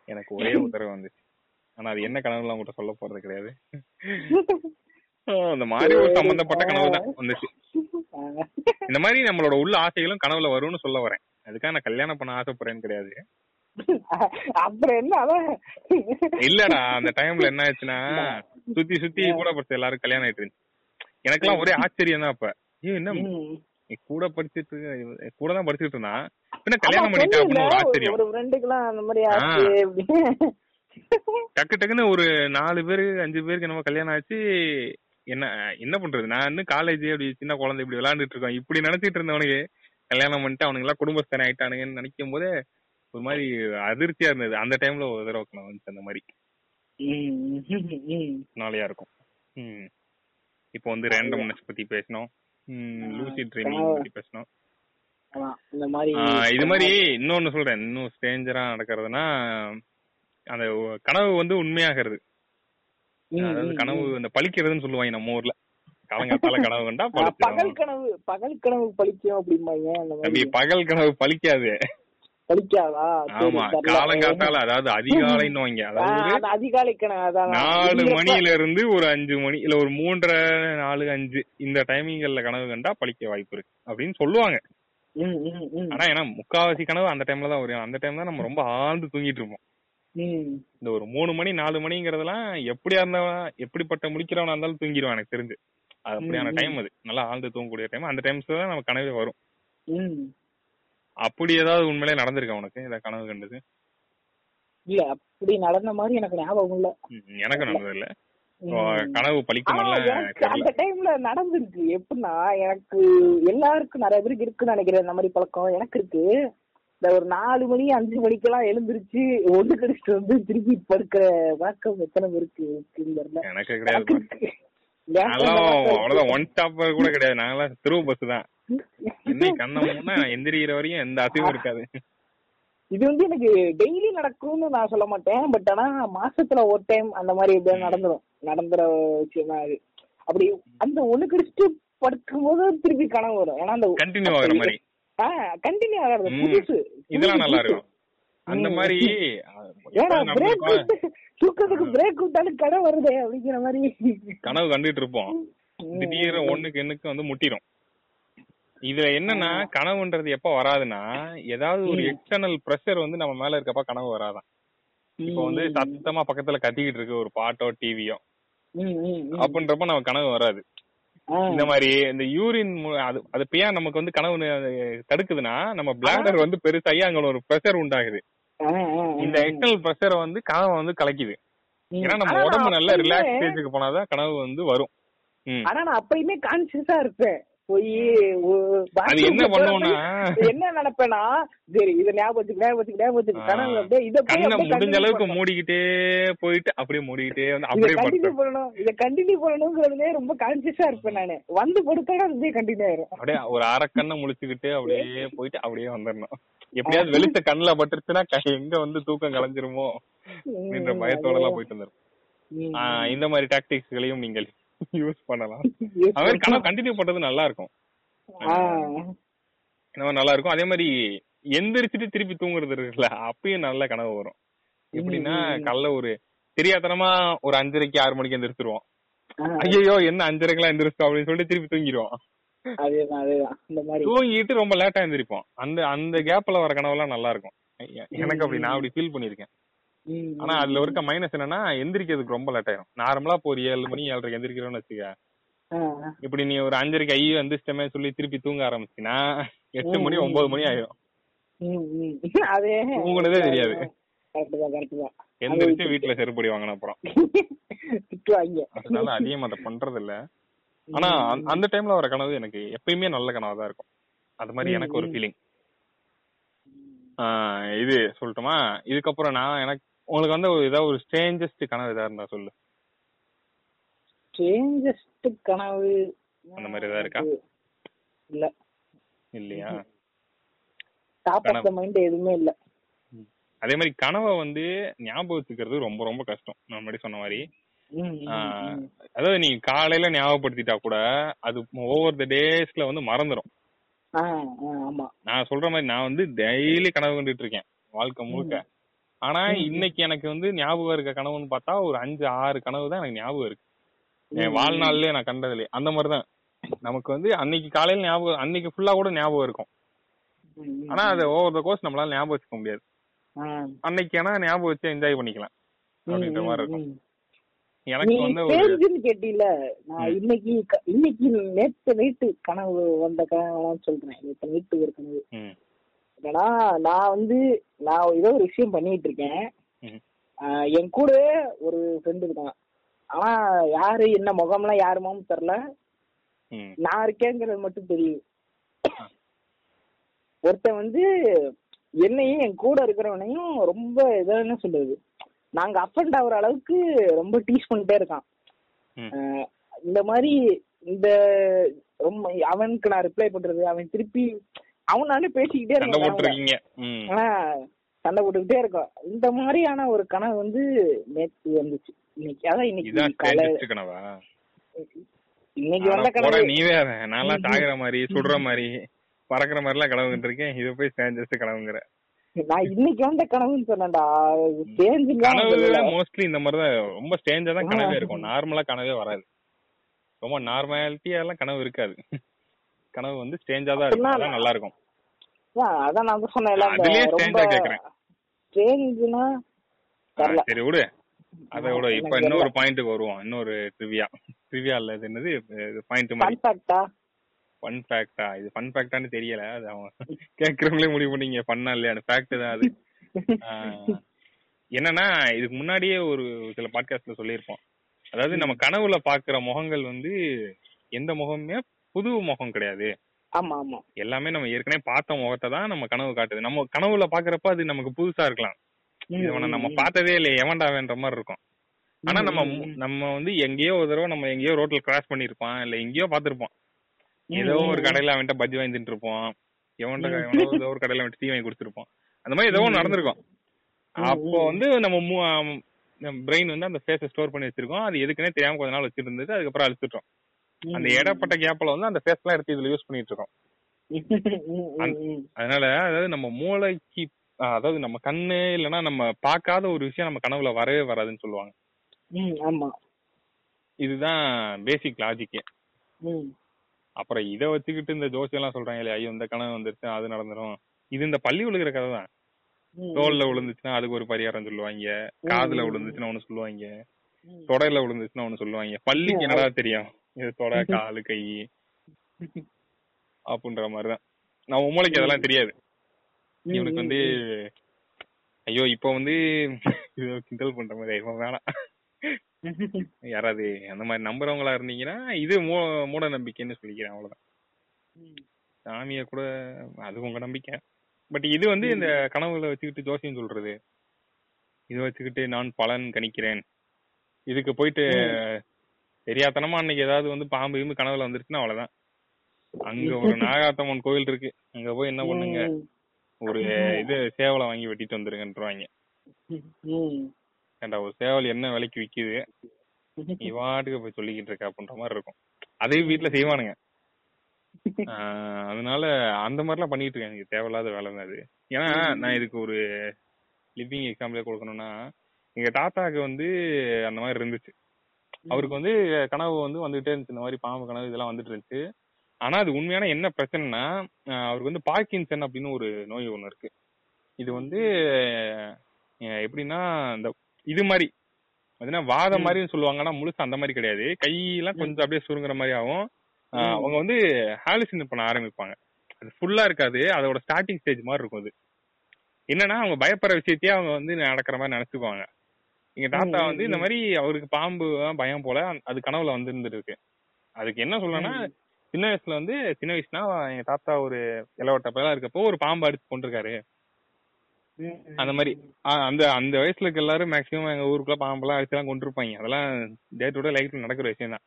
A: எனக்கு ஒரே உத்தரவு வந்துச்சு. ஆனா அது என்ன கனவுலாம் உங்ககிட்ட சொல்ல போறது கிடையாது. அந்த மாதிரி ஒரு சம்பந்தப்பட்ட கனவு தான் வந்துச்சு. இந்த மாதிரி நம்மளோட உள்ள ஆசைகளும் கனவுல வரும்னு சொல்ல வரேன். அதுக்காக நான் கல்யாணம் பண்ண ஆசைப்படுறேன்னு கிடையாது.
B: அப்புறம் என்ன
A: இல்லடா அந்த டைம்ல என்ன ஆச்சுன்னா சுத்தி சுத்தி கூட படிச்ச எல்லாரும் கல்யாணம் ஆயிட்டு இருந்துச்சு. எனக்கெல்லாம் ஒரே ஆச்சரியம் தான் அப்ப. ஏய் என்ன கூட படிச்சிட்டு கூட தான் படிச்சிட்டு இருந்தான் பின்ன கல்யாணம் பண்ணிட்டா அப்படின்னு ஒரு ஆச்சரியம். டக்கு டக்குன்னு ஒரு நாலு பேரு அஞ்சு பேருக்கு நம்ம கல்யாணம் ஆச்சு. என்ன என்ன பண்றது? நான் இன்னும் காலேஜ் அப்படி சின்ன குழந்தை இப்படி விளையாண்டுட்டு இருக்கோம். இப்படி நினைச்சிட்டு இருந்தவனுக்கு கல்யாணம் பண்ணிட்டு அவனுங்க எல்லாம் குடும்பஸ்தானே ஆயிட்டானுங்கன்னு நினைக்கும் போதே ஒரு மாதிரி அதிர்ச்சியா இருந்தது. அந்த டைம்ல ஒரு தடவை நான் வந்துச்சு அந்த மாதிரி. நாளையா இருக்கும். இப்போ வந்து ரேண்டம்னஸ் பத்தி பேசணும் லூசி ட்ரீமிங். பத்தி பேசணும் இது மாதிரி இன்னொன்னு சொல்றேன். இன்னும் ஸ்டேஞ்சரா நடக்கிறதுனா அந்த கனவு வந்து உண்மையாகிறது. கனவு
B: ம்.
A: இந்த பழிக்கிறதுன்னு சொல்லுவாங்க நம்ம ஊர்ல. காலங்காத்தால கனவு கண்டா
B: பகல் கனவு பகல் கனவு பழிக்கும் அப்படிம்பாங்க
A: பகல் கனவு பழிக்காது. ஆமா. காலங்காத்தால அதாவது அதிகாலைன்னு வைங்க அதாவது
B: அது அதிகாலை கனவு
A: நாலு மணில இருந்து ஒரு அஞ்சு மணி இல்ல ஒரு மூன்றரை நாலு அஞ்சு இந்த டைமிங்கல்ல கனவு கண்டா பழிக்க வாய்ப்பு இருக்கு அப்படின்னு சொல்லுவாங்க. ஆனா ஏன்னா முக்காவாசி கனவு அந்த டைம்ல தான் வரும். அந்த டைம் தான் நம்ம ரொம்ப ஆழ்ந்து தூங்கிட்டு இருப்போம். இந்த ஒரு மூணு மணி நாலு மணிங்கிறதெல்லாம் எப்படியா இருந்தாலும் எப்படிப்பட்ட முடிக்கிறவனா இருந்தாலும் தூங்கிடுவான் எனக்கு தெரிஞ்சு. அது அப்படியான டைம் அது. நல்லா ஆழ்ந்து தூங்கக்கூடிய டைம் அந்த டைம்ஸ் தான் நம்ம கனவே வரும். அப்படி ஏதாவது உண்மையிலே நடந்திருக்கா உனக்கு? இந்த கனவு கண்டது?
B: இல்ல அப்படி நடந்த மாதிரி எனக்கு ஞாபகம் இல்ல.
A: எனக்கு நடந்தது இல்ல. கனவு தெரியல.
B: அந்த டைம்ல நடந்திருக்கு. எப்படின்னா எனக்கு எல்லாருக்கும் நிறைய பேருக்கு இருக்குன்னு நினைக்கிறேன். இந்த மாதிரி பழக்கம் எனக்கு இருக்கு. இந்த ஒரு நாலு மணி அஞ்சு மணிக்கெல்லாம் எழுந்திருச்சு ஒண்ணு கடிச்சிட்டு வந்து திருப்பி படுக்கிற வழக்கம் எத்தனை பேருக்கு
A: எனக்கு கிடையாது. அவ்வளவுதான். ஒன் ஸ்டாப்பர் கூட கிடையாது. நாங்களாம் திருவு பஸ் தான். இன்னைக்கு கண்ண முன்னா எந்திரிக்கிற வரையும் எந்த அசைவும் இருக்காது.
B: இது வந்து எனக்கு டெய்லி நடக்கும்னு நான் சொல்ல மாட்டேன். பட் ஆனா மாசத்துல ஒரு டைம் அந்த மாதிரி எப்படியா நடந்துரும். நடந்துற விஷயம் தான் அது. அப்படி அந்த ஒண்ணு கடிச்சிட்டு படுக்கும் போது திருப்பி கனவு வரும். ஏன்னா அந்த
A: கண்டினியூ ஆகுற மாதிரி.
B: கண்டினியூ. புதுசு
A: இதெல்லாம் நல்லா. இருக்கும் அந்த. மாதிரி
B: தூக்கத்துக்கு பிரேக் விட்டாலும் கடை வருதே அப்படிங்கிற மாதிரி
A: கனவு கண்டுட்டு இருப்போம். திடீர்னு ஒண்ணுக்கு எண்ணுக்கு வந்து முட்டிரும் இதுல என்னன்னா கனவுன்றது எப்ப வராதுன்னா ஏதாவது ஒரு. எக்ஸ்டர்னல் பிரஷர் வந்து நம்ம மேல இருக்கப்ப கனவு வராதான் இப்போ வந்து. சத்தமா பக்கத்துல கத்திக்கிட்டு இருக்கு ஒரு பாட்டோ டிவியோ. அப்படின்றப்ப நம்ம கனவு வராது. இந்த மாதிரி இந்த யூரின் அது அது ஏன் நமக்கு வந்து கனவு தடுக்குதுன்னா நம்ம பிளாடர் வந்து பெருசாகி அங்க ஒரு பிரஷர் உண்டாகுது. இந்த எக்ஸ்டர்னல் பிரஷரை வந்து கனவை வந்து கலைக்குது. ஏன்னா நம்ம உடம்பு நல்ல ரிலாக்ஸ் ஸ்டேஜுக்கு போனாதான் கனவு வந்து வரும்.
B: ஆனா நான் அப்பயுமே கான்சியஸா இருப்பேன் போய்
A: என்ன
B: என்ன நினைப்பேன்னா சரி இத ஞாபகம் வச்சுக்க ஞாபகம் வச்சுக்க ஞாபகம் வச்சுக்க. கனவு அப்படியே இத போய்
A: முடிஞ்ச அளவுக்கு. மூடிக்கிட்டே போயிட்டு அப்படியே மூடிக்கிட்டே வந்து அப்படியே
B: கண்டினியூ பண்ணணும். இத கண்டினியூ பண்ணணுங்கிறதுலே ரொம்ப கான்சியஸா இருப்பேன் நானு. வந்து படுத்தா அப்படியே கண்டினியூ ஆயிரும்.
A: அப்படியே ஒரு அரை கண்ணை முழிச்சுக்கிட்டு அப்படியே போயிட்டு அப்படியே வந்துடணும். எப்படியாவது வெளிச்ச கண்ணுல பட்டுருச்சுன்னா எங்க வந்து தூக்கம் கலைஞ்சிருமோ? அப்படின்ற
B: ம்,
A: பயத்தோட எல்லாம் போயிட்டு வந்துரும்.
B: ம்.
A: ஆஹ் இந்த மாதிரி டாக்டிக்ஸ்களையும் நீங்கள் யூஸ் பண்ணலாம். அது மாதிரி. கனவு கண்டினியூ பண்றது நல்லா இருக்கும் நல்லா இருக்கும் அதே மாதிரி எந்திரிச்சிட்டு திருப்பி தூங்குறது இருக்குல்ல அப்பயும் நல்ல கனவு வரும். எப்படின்னா. காலைல ஒரு தெரியாதனமா ஒரு அஞ்சரைக்கு ஆறு மணிக்கு எந்திரிச்சிருவோம். ஐயோ என்ன அஞ்சரைக்கெல்லாம் எந்திரிச்சோம் அப்படின்னு சொல்லிட்டு திருப்பி தூங்கிடுவோம் தூங்கிட்டு ரொம்ப லேட்டா எந்திரிப்போம். அந்த அந்த கேப்ல வர கனவெல்லாம் நல்லா இருக்கும் எனக்கு அப்படி நான் அப்படி ஃபீல் பண்ணிருக்கேன் ஆனா அதுல இருக்க மைனஸ் என்னன்னா எந்திரிக்கிறதுக்கு ரொம்ப லேட் ஆயிரும். நார்மலா இப்போ ஒரு ஏழு மணி ஏழரைக்கு எந்திரிக்கிறோம்னு வச்சுக்க. இப்படி நீ ஒரு அஞ்சரைக்கு ஐயோ எந்திரிச்சிட்டமே சொல்லி திருப்பி தூங்க ஆரம்பிச்சினா எட்டு மணி ஒன்பது மணி ஆயிரும். தூங்குனதே தெரியாது. எந்திரிச்சு வீட்டுல செருப்படி வாங்கின அப்புறம். அதனால அதிகம் அதை பண்றது இல்ல ஆனா அந்த- டைம்ல வர கனவு எனக்கு எப்பயுமே நல்ல கனவா தான் இருக்கும். அது மாதிரி எனக்கு ஒரு. ஃபீலிங் இது சொல்லட்டுமா? இதுக்கப்புறம் நான் எனக்கு உங்களுக்கு வந்து ஏதாவது ஒரு ஸ்ட்ரேஞ்சஸ்ட் கனவு ஏதாவது இருந்தா சொல்லு.
B: சேஞ்சஸ்ட் கனவு
A: அந்த மாதிரி ஏதாவது இருக்கா?
B: இல்ல.
A: இல்லையா?
B: டாப் ஆஃப் த மைண்ட் எதுவுமே இல்ல.
A: அதே மாதிரி கனவை வந்து ஞாபகம் வச்சுக்கிறது ரொம்ப ரொம்ப கஷ்டம். நான் முன்னாடி சொன்ன மாதிரி. அதாவது நீ காலையில ஞாபகப்படுத்திட்டா கூட அது ஓவர் த டேஸ்ல வந்து மறந்துடும் நான் சொல்ற மாதிரி நான் வந்து டெய்லி கனவு கண்டுட்டு இருக்கேன். வாழ்க்கை முழுக்க. ஆனா. இன்னைக்கு எனக்கு வந்து ஞாபகம் இருக்க கனவுன்னு பார்த்தா ஒரு அஞ்சு ஆறு கனவு தான் எனக்கு ஞாபகம் இருக்கு. என் வாழ்நாள்லயே நான் கண்டதுலயே அந்த மாதிரிதான் நமக்கு வந்து அன்னைக்கு காலையில ஞாபகம் அன்னைக்கு ஃபுல்லா கூட ஞாபகம் இருக்கும். ஆனா அது ஓவர் த கோர்ஸ் நம்மளால ஞாபகம் வச்சுக்க முடியாது. அன்னைக்கு ஆனா ஞாபகம் வச்சு என்ஜாய் பண்ணிக்கலாம். அப்படின்ற மாதிரி இருக்கும். எனக்கு வந்து
B: கேட்டீல நான். இன்னைக்கு இன்னைக்கு நேத்து நைட்டு கனவு வந்த கனவு சொல்றேன். நேத்து நைட்டு ஒரு கனவு. என்னன்னா நான் வந்து நான் ஏதோ ஒரு விஷயம் பண்ணிட்டு இருக்கேன் என் கூட ஒரு ஃப்ரெண்டு இருக்கான். ஆனா யாரு என்ன முகம்லாம் யாருமாவும் தெரியல
A: ம்,
B: நான் இருக்கேங்கிறது மட்டும் தெரியும் ஒருத்தன் வந்து என்னையும் என் கூட இருக்கிறவனையும் ரொம்ப இதா என்ன சொல்றது? நாங்க அஃபண்ட் ஆகுற அளவுக்கு ரொம்ப டீஸ் பண்ணிட்டே இருக்கான். இந்த மாதிரி இந்த ரொம்ப அவனுக்கு நான் ரிப்ளை பண்றது அவன் திருப்பி அவனாலே பேசிக்கிட்டே
A: சண்டை
B: இருக்கான்
A: போட்டுருக்கீங்க. ம்.
B: ஆனா சண்டை போட்டுக்கிட்டே இருக்கோம். இந்த மாதிரியான ஒரு கனவு வந்து நேத்து வந்துச்சு. இன்னைக்கு அதான் இன்னைக்கு
A: கனவா?
B: இன்னைக்கு வந்த கனவு.
A: நீ வேற. நான்லாம் சாகுற மாதிரி சுடுற மாதிரி பறக்குற மாதிரி எல்லாம் கனவு கண்டிருக்கேன். இது போய் ஸ்ட்ரேஞ்சஸ்ட் கனவுங்கிற.
B: நான் இன்னைக்கு வந்த கனவுன்னு சொன்னேன்டா. சேஞ்சுலாம்
A: கனவு மோஸ்ட்லி இந்த மாதிரி தான் ரொம்ப ஸ்டேஞ்சா தான் கனவே இருக்கும். நார்மலா கனவே வராது. ரொம்ப நார்மாலிட்டியா எல்லாம் கனவு இருக்காது. கனவு வந்து ஸ்டேஞ்சா தான் இருக்கும். நல்லா இருக்கும்
B: அதான் நான் சொன்னேன்
A: அதுலயே கேக்குறேன்.
B: தெரியல.
A: சரி விடு. அதை விட. இப்ப இன்னொரு பாயிண்ட்டுக்கு வருவோம். இன்னொரு ட்ரிவியா ட்ரிவியா இல்ல இது என்னது? பாயிண்ட் மாதிரி.
B: ஃபன் ஃபேக்டா
A: இது ஃபன் ஃபேக்டான்னு தெரியல. அது அவன் கேக்குறவங்களே முடிவு பண்ணீங்க. ஃபன்னா இல்லையான்னு. ஃபேக்ட் தான் அது. என்னன்னா இதுக்கு முன்னாடியே ஒரு சில பாட்காஸ்ட்ல சொல்லியிருப்போம். அதாவது நம்ம கனவுல பாக்குற முகங்கள் வந்து எந்த முகமுமே புது முகம் கிடையாது.
B: ஆமா ஆமா.
A: எல்லாமே நம்ம ஏற்கனவே பார்த்த முகத்தை தான் நம்ம கனவு காட்டுது. நம்ம கனவுல பாக்குறப்ப அது நமக்கு புதுசா இருக்கலாம். இவனை நம்ம பார்த்ததே இல்லையே எவன்டாவேன்ற மாதிரி இருக்கும். ஆனா நம்ம நம்ம வந்து எங்கேயோ ஒரு தடவை நம்ம எங்கேயோ ரோட்ல கிராஸ் பண்ணிருப்பான் இல்ல எங்கேயோ பாத்திருப்போம் ஏதோ ஒரு கடையில அவன்கிட்ட பஜ்ஜி வாங்கி இருப்போம் எவன்ட எவனோ ஏதோ ஒரு கடையில அவன்கிட்ட டீ வாங்கி கொடுத்துருப்போம் அந்த மாதிரி ஏதோ ஒண்ணு நடந்திருக்கும். அப்போ வந்து நம்ம பிரெயின் வந்து அந்த ஃபேஸை ஸ்டோர் பண்ணி வச்சிருக்கோம். அது எதுக்குன்னே தெரியாம கொஞ்ச நாள் வச்சிருந்தது. அதுக்கப்புறம் அழுத்துட்டோம் அந்த இடப்பட்ட கேப்ல வந்து அந்த ஃபேஸ் எல்லாம் எடுத்து இதுல யூஸ் பண்ணிட்டு இருக்கோம் அதனால அதாவது நம்ம மூளைக்கு அதாவது நம்ம கண்ணு இல்லைன்னா நம்ம பார்க்காத ஒரு விஷயம் நம்ம கனவுல வரவே வராதுன்னு சொல்லுவாங்க.
B: ஆமா.
A: இதுதான் பேசிக் லாஜிக்கே அப்புறம் இதை வச்சுக்கிட்டு இந்த ஜோசியம் எல்லாம் சொல்றாங்க இல்லையா ஐயோ இந்த கனவு வந்துருச்சு அது நடந்துரும். இது இந்த பள்ளி விழுகிற கதை தான். தோல்ல விழுந்துச்சுன்னா அதுக்கு ஒரு பரிகாரம் சொல்லுவாங்க. காதுல விழுந்துச்சுன்னா ஒண்ணு சொல்லுவாங்க. தொடையில விழுந்துச்சுன்னா ஒண்ணு சொல்லுவாங்க. பள்ளிக்கு என்னடா தெரியும்? இது தொடை காலு கை அப்படின்ற மாதிரிதான். நம்ம மூளைக்கு அதெல்லாம் தெரியாது. இவனுக்கு வந்து ஐயோ இப்ப வந்து கிண்டல் பண்ற மாதிரி இவன் வேணாம். யாராவது அந்த மாதிரி நம்புறவங்களா இருந்தீங்கன்னா இது மூ மூட நம்பிக்கைன்னு சொல்லிக்கிறேன் அவ்வளவுதான். சாமிய கூட அது உங்க நம்பிக்கை. பட் இது வந்து இந்த கனவுல வச்சுக்கிட்டு ஜோசியம் சொல்றது. இதை வச்சுக்கிட்டு நான் பலன் கணிக்கிறேன். இதுக்கு போயிட்டு தெரியாதனமா அன்னைக்கு ஏதாவது வந்து பாம்பு கீம்பு கனவுல வந்துருச்சுன்னா அவ்வளவுதான். அங்க ஒரு நாகாத்தம்மன் கோயில் இருக்கு. அங்க போய் என்ன பண்ணுங்க. ஒரு இது சேவலை வாங்கி வெட்டிட்டு வந்துருங்கன்றாங்க
B: ம்.
A: ஏன்டா ஒரு சேவல் என்ன விலைக்கு விக்குது? நீ வாட்டுக்கு போய் சொல்லிக்கிட்டு இருக்க அப்படின்ற மாதிரி இருக்கும். அதையும் வீட்டுல செய்வானுங்க. அதனால அந்த மாதிரிலாம் பண்ணிட்டு இருக்காங்க தேவையில்லாத வேலை தான் அது. ஏன்னா நான் இதுக்கு ஒரு லிவிங் எக்ஸாம்பிளே கொடுக்கணும்னா எங்க தாத்தாக்கு வந்து அந்த மாதிரி இருந்துச்சு. அவருக்கு வந்து கனவு வந்து வந்துகிட்டே இருந்துச்சு. இந்த மாதிரி பாம்பு கனவு இதெல்லாம் வந்துட்டு இருந்துச்சு. ஆனா அது உண்மையான என்ன பிரச்சனைனா அவருக்கு வந்து பார்க்கின்சன் அப்படின்னு ஒரு நோய் ஒண்ணு இருக்கு. இது வந்து எப்படின்னா இந்த இது மாதிரி அதுனா வாதம் மாதிரின்னு சொல்லுவாங்க ஆனா முழுசா அந்த மாதிரி கிடையாது. கையெல்லாம் கொஞ்சம் அப்படியே சுருங்குற மாதிரி ஆகும். அவங்க வந்து ஹாலுசினேட் பண்ண ஆரம்பிப்பாங்க. அது ஃபுல்லா இருக்காது. அதோட ஸ்டார்டிங் ஸ்டேஜ் மாதிரி இருக்கும் அது. என்னன்னா அவங்க பயப்படுற விஷயத்தையே அவங்க வந்து நடக்கிற மாதிரி நினைச்சுக்குவாங்க. எங்க தாத்தா வந்து இந்த மாதிரி அவருக்கு பாம்பு தான் பயம் போல அது கனவுல வந்துருந்துட்டு இருக்கு அதுக்கு என்ன சொல்லணும்னா சின்ன வயசுல வந்து சின்ன வயசுனா எங்க தாத்தா ஒரு இளவட்ட பையலா இருக்கப்போ ஒரு பாம்பு அடிச்சு கொண்டிருக்காரு. அந்த மாதிரி. அந்த அந்த வயசுல இருக்க எல்லாரும் மேக்சிமம் எங்க ஊருக்குள்ள பாம்பெல்லாம் அடிச்செல்லாம் கொண்டிருப்பாங்க அதெல்லாம் டே டு டே லைஃப்ல நடக்கிற விஷயம் தான்.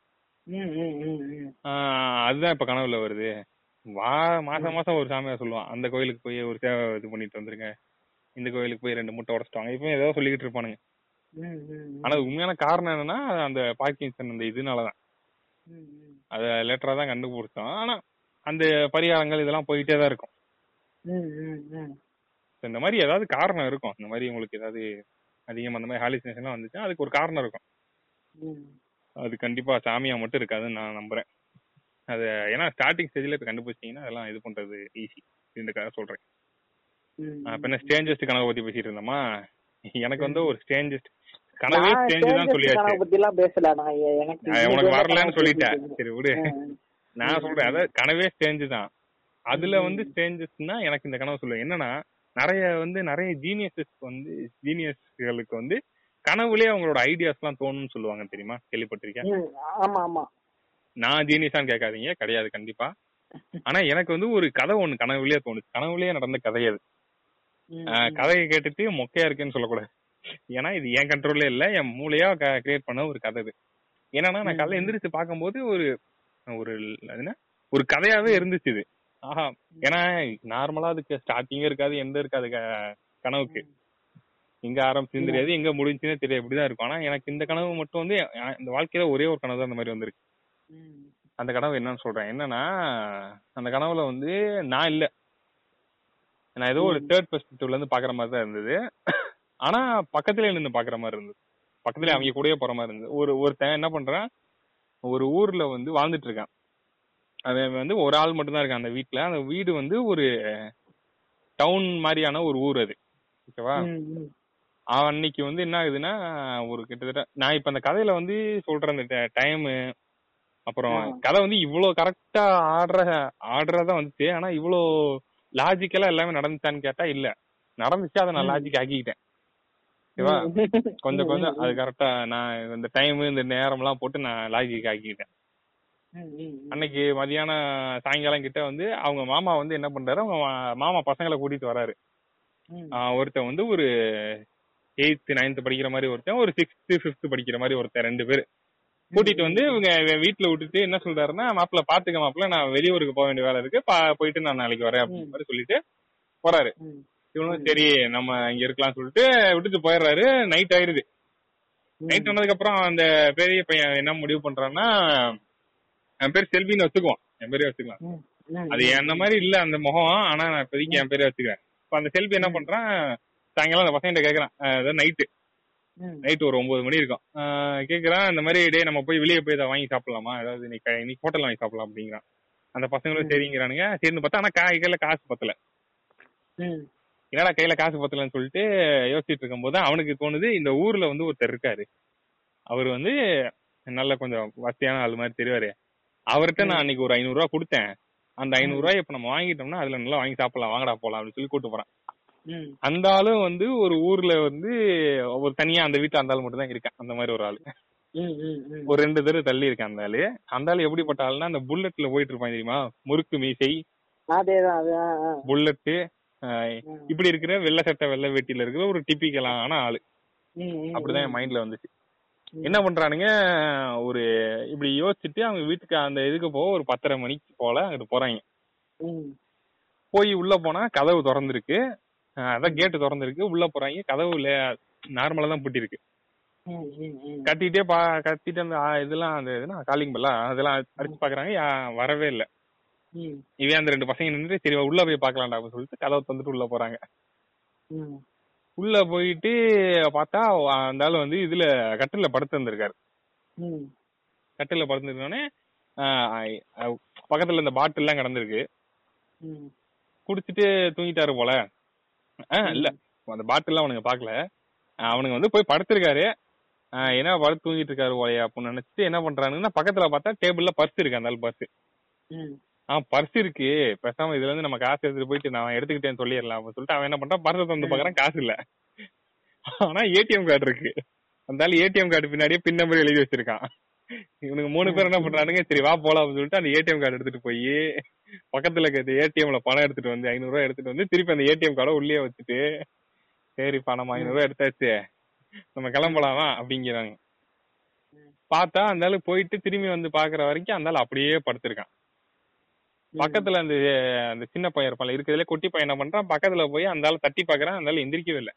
A: அதுதான் இப்ப கனவுல வருது. வா மாசம் மாசம் ஒரு சாமியா சொல்லுவான் அந்த கோயிலுக்கு போய் ஒரு சேவை இது பண்ணிட்டு வந்துருங்க. இந்த கோயிலுக்கு போய் ரெண்டு முட்டை உடச்சிட்டாங்க இப்போ ஏதோ சொல்லிக்கிட்டு இருப்பானுங்க. ஆனா உண்மையான காரணம் என்னன்னா அந்த பார்க்கின்சன் அந்த இதனாலதான். அத லேட்டரா தான் கண்டுபிடிச்சோம். ஆனா அந்த பரிகாரங்கள் இதெல்லாம் போயிட்டே தான் இருக்கும். இந்த மாதிரி ஏதாவது காரணம் இருக்கும். இந்த மாதிரி உங்களுக்கு ஏதாவது அதிகம் அந்த மாதிரி ஹாலிசினேஷன்லாம் வந்துச்சுன்னா அதுக்கு ஒரு காரணம் இருக்கும். அது கண்டிப்பா சாமியா மட்டும் இருக்காதுன்னு நான் நம்புறேன். அது ஏன்னா ஸ்டார்டிங் ஸ்டேஜ்ல இப்ப கண்டுபிடிச்சீங்கன்னா அதெல்லாம் இது பண்றது ஈஸி இந்த கதை சொல்றேன். அப்ப என்ன ஸ்டேஞ்சஸ்ட் கனவை பத்தி பேசிட்டு இருந்தோமா? எனக்கு வந்து ஒரு ஸ்டேஞ்சஸ்ட் கனவே
B: நான்
A: ஸ்டேஞ்சு தான் சொல்லியாச்சு.
B: கனவை பத்திலாம் பேசல. நான் எனக்கு
A: உனக்கு வரலன்னு சொல்லிட்டேன். சரி விடு. நான் சொல்றேன். அதாவது கனவே ஸ்டேஞ்சு தான். அதுல வந்து ஸ்டேஞ்சஸ்னா எனக்கு இந்த கனவு சொல்லுவேன் என்னன்னா நிறைய வந்து நிறைய ஜீனியஸஸ் வந்து ஜீனியஸ்களுக்கு வந்து கனவுலயே அவங்களோட ஐடியாஸ் எல்லாம் தோணும்னு சொல்லுவாங்க தெரியுமா? கேள்விப்பட்டிருக்கேன்.
B: ஆமா ஆமா.
A: நான் ஜீனியஸான்னு கேட்காதீங்க. கிடையாது கண்டிப்பா. ஆனா எனக்கு வந்து ஒரு கதை ஒண்ணு கனவுலயே தோணுச்சு. கனவுலயே நடந்த கதை அது. கதையை கேட்டுட்டு மொக்கையா இருக்கேன்னு சொல்லக்கூடாது. ஏன்னா இது என் கண்ட்ரோல்ல இல்ல என் மூளையா கிரியேட் பண்ண ஒரு கதை இது. என்னன்னா நான் காலைல எந்திரிச்சு பார்க்கும்போது ஒரு ஒரு என்ன? ஒரு கதையாவே இருந்துச்சு இது. ஆஹா. ஏன்னா நார்மலா அதுக்கு ஸ்டார்டிங்கே இருக்காது எந்த இருக்காது கனவுக்கு. எங்க ஆரம்பிச்சுன்னு தெரியாது எங்க முடிஞ்சுன்னே தெரியாது இப்படிதான் இருக்கும். ஆனா எனக்கு இந்த கனவு மட்டும் வந்து இந்த வாழ்க்கையில ஒரே ஒரு கனவு தான் அந்த மாதிரி வந்திருக்கு அந்த கனவு என்னன்னு சொல்றேன். என்னன்னா அந்த கனவுல வந்து நான் இல்ல. நான் ஏதோ ஒரு தேர்ட் பெர்ஸ்பெக்டிவ்ல இருந்து பாக்குற மாதிரி தான் இருந்தது. ஆனா பக்கத்துல நின்று பாக்குற மாதிரி இருந்தது. பக்கத்துல அவங்க கூடயே போற மாதிரி இருந்தது. ஒரு ஒருத்தன் என்ன பண்றான் ஒரு ஊர்ல வந்து வாழ்ந்துட்டு இருக்கான். அவன் வந்து ஒரு ஆள் மட்டும் தான் இருக்கான் அந்த வீட்ல. அந்த வீடு வந்து ஒரு டவுன் மாதிரியான ஒரு ஊர் அது. ஓகேவா?
B: ம்.
A: அன்னைக்கு வந்து என்ன ஆகுதுன்னா ஒரு கிட்டத்தட்ட நான் இப்ப அந்த கதையில வந்து சொல்ற அந்த டைமு அப்புறம். கதை வந்து இவ்வளவு கரெக்டா ஆடுற ஆடுறதா வந்துச்சு. ஆனா இவ்வளோ லாஜிக்கலா எல்லாமே நடந்துச்சான்னு கேட்டா இல்ல. நடந்துச்சு அதை நான். லாஜிக் ஆக்கிக்கிட்டேன். ஓகேவா? கொஞ்சம் கொஞ்சம். அது கரெக்டா நான் இந்த டைம் இந்த நேரம் எல்லாம் போட்டு நான் லாஜிக்
B: ம்.
A: அன்னைக்கு மதியானம் சாயங்காலம் கிட்ட வந்து அவங்க மாமா வந்து என்ன பண்றாரு? அவங்க மாமா பசங்களை கூட்டிட்டு வராரு. ஒருத்தன் வந்து ஒரு எயித்து நைன்த் படிக்கிற மாதிரி ஒருத்தன் ஒரு சிக்ஸ்த் ஃபிஃப்த் படிக்கிற மாதிரி ஒருத்தன் ரெண்டு பேர். கூட்டிட்டு வந்து இவங்க வீட்டுல விட்டுட்டு என்ன சொல்றாருன்னா மாப்பிள்ள பாத்துக்க மாப்பிள்ள நான் வெளியூருக்கு போக வேண்டிய வேலை இருக்கு. போயிட்டு நான் நாளைக்கு வரேன் அப்படின்னு மாதிரி சொல்லிட்டு போறாரு. இவனும் சரி நம்ம இங்க இருக்கலாம் சொல்லிட்டு விட்டுட்டு போயிடுறாரு. நைட் ஆயிருது நைட் ஆனதுக்கு அப்புறம் அந்த பெரிய பையன் என்ன முடிவு பண்றான்னா என் பேர் செல்வின்னு வச்சுக்குவோம் என் பேரே வச்சுக்கலாம். அது என்ன மாதிரி இல்ல அந்த முகம். ஆனா நான் இப்போதைக்கு என் பேரே வச்சுக்கிறேன். இப்ப அந்த செல்வி என்ன பண்றான் சாயங்காலம் அந்த பசங்கிட்ட கேக்குறான். அதாவது நைட்டு. நைட் ஒரு ஒன்பது மணி இருக்கும். கேக்குறான் இந்த மாதிரி டே நம்ம போய் வெளியே போய் இதை வாங்கி சாப்பிடலாமா? அதாவது இன்னைக்கு இன்னைக்கு ஹோட்டல் வாங்கி சாப்பிடலாம் அப்படிங்கிறான். அந்த பசங்களும் சரிங்கிறானுங்க. சரின்னு பார்த்தா ஆனா கையில காசு பத்தல. என்னடா கையில காசு பத்தலன்னு சொல்லிட்டு யோசிச்சுட்டு இருக்கும்போது அவனுக்கு தோணுது இந்த ஊர்ல வந்து ஒருத்தர் இருக்காரு. அவர் வந்து நல்ல கொஞ்சம் வசதியான ஆள் மாதிரி தெரிவாரு. அவர்கிட்ட நான் அன்னைக்கு ஒரு ஐநூறு ரூபா கொடுத்தேன். அந்த ஐநூறு ரூபாய் இப்ப நம்ம வாங்கிட்டோம்னா அதுல நல்லா வாங்கி சாப்பிடலாம் வாங்கடா போலாம் அப்படின்னு சொல்லி கூட்டு போறான். அந்த ஆளும் வந்து ஒரு ஊர்ல வந்து ஒரு தனியா அந்த வீட்டு அந்த ஆள் மட்டும் தான் இருக்கான். அந்த மாதிரி ஒரு ஆளு. ஒரு ரெண்டு தெரு தள்ளி இருக்கான் அந்த ஆளு. அந்த ஆளு எப்படிப்பட்ட ஆளுன்னா அந்த புல்லட்ல போயிட்டு இருப்பான் தெரியுமா? முறுக்கு மீசை. புல்லட்டு. இப்படி இருக்கிற வெள்ளை சட்டை வெள்ளை வேட்டியில இருக்கிற ஒரு டிப்பிக்கலான ஆளு. அப்படிதான் என் மைண்ட்ல வந்துச்சு. என்ன பண்றானுங்க? ஒரு இப்படி யோசிச்சுட்டு அவங்க வீட்டுக்கு அந்த இதுக்கு போக ஒரு பத்தரை மணிக்கு போல அங்கிட்டு போறாங்க. போய் உள்ள போனா கதவு திறந்திருக்கு. அதான் கேட்டு திறந்திருக்கு. உள்ள போறாங்க. கதவு நார்மலா தான் பூட்டி இருக்கு
B: ம், ம், ம்.
A: கட்டிட்டே பா கட்டிட்டு அந்த இதெல்லாம் அந்த இதெல்லாம் காலிங் பெல்லா அதெல்லாம் அடிச்சு பாக்குறாங்க. வரவே இல்ல. இவன் அந்த ரெண்டு பசங்க நின்னுட்டு சரி உள்ள போய் பாக்கலாம்டா அப்படின்னு சொல்லிட்டு கதவை தந்துட்டு உள்ள போறாங்க. உள்ள போயிட்டு பார்த்தா அந்த ஆளு வந்து இதுல கட்டில படுத்து இருந்திருக்காரு. கட்டில படுத்துருந்தோடனே பக்கத்துல இந்த பாட்டில் எல்லாம் கிடந்திருக்கு. குடிச்சிட்டு தூங்கிட்டாரு போல. இல்ல அந்த பாட்டில் அவனுங்க பாக்கல அவனுங்க வந்து போய் படுத்திருக்காரு. என்ன படுத்து தூங்கிட்டு இருக்காரு போலயா அப்படின்னு நினைச்சிட்டு என்ன பண்றானுங்கன்னா பக்கத்துல பார்த்தா டேபிள்ல பர்ஸ் இருக்கு அந்த பர்ஸ்.
B: ம்.
A: ஆ பர்ஸ் இருக்கு. பேசாம இதுல இருந்து நம்ம காசு எடுத்துட்டு போயிட்டு நான் எடுத்துக்கிட்டேன்னு சொல்லிடலாம் அப்படின்னு சொல்லிட்டு அவன் என்ன பண்றான்? பர்ஸை தந்து பாக்குறான் காசு இல்ல. ஆனா ஏடிஎம் கார்டு இருக்கு. ஆளு ஏடிஎம் கார்டு பின்னாடியே பின் நம்பர் எழுதி வச்சிருக்கான். இவனுக்கு மூணு பேர் என்ன பண்றானுங்க? சரி வா போலாம் அப்படின்னு சொல்லிட்டு அந்த ஏடிஎம் கார்டு எடுத்துட்டு போய் பக்கத்துல இருக்க ஏடிஎம்ல பணம் எடுத்துட்டு வந்து ஐநூறு ரூபாய் எடுத்துட்டு வந்து திருப்பி அந்த ஏடிஎம் கார்டை உள்ளே வச்சுட்டு சரி பணம் ஐநூறு ரூபாய் எடுத்தாச்சு. நம்ம கிளம்பலாமா? அப்படிங்கிறாங்க பார்த்தா அந்த போயிட்டு திரும்பி வந்து பாக்குற வரைக்கும் அந்த அப்படியே படுத்திருக்கான். பக்கத்துல அந்த அந்த சின்ன பையன் இருப்பான்ல இருக்கிறதுல குட்டி பையன் என்ன பண்றான் பக்கத்துல போய் அந்த ஆளு தட்டி பாக்குறான் அந்த ஆளு எந்திரிக்கவே இல்ல.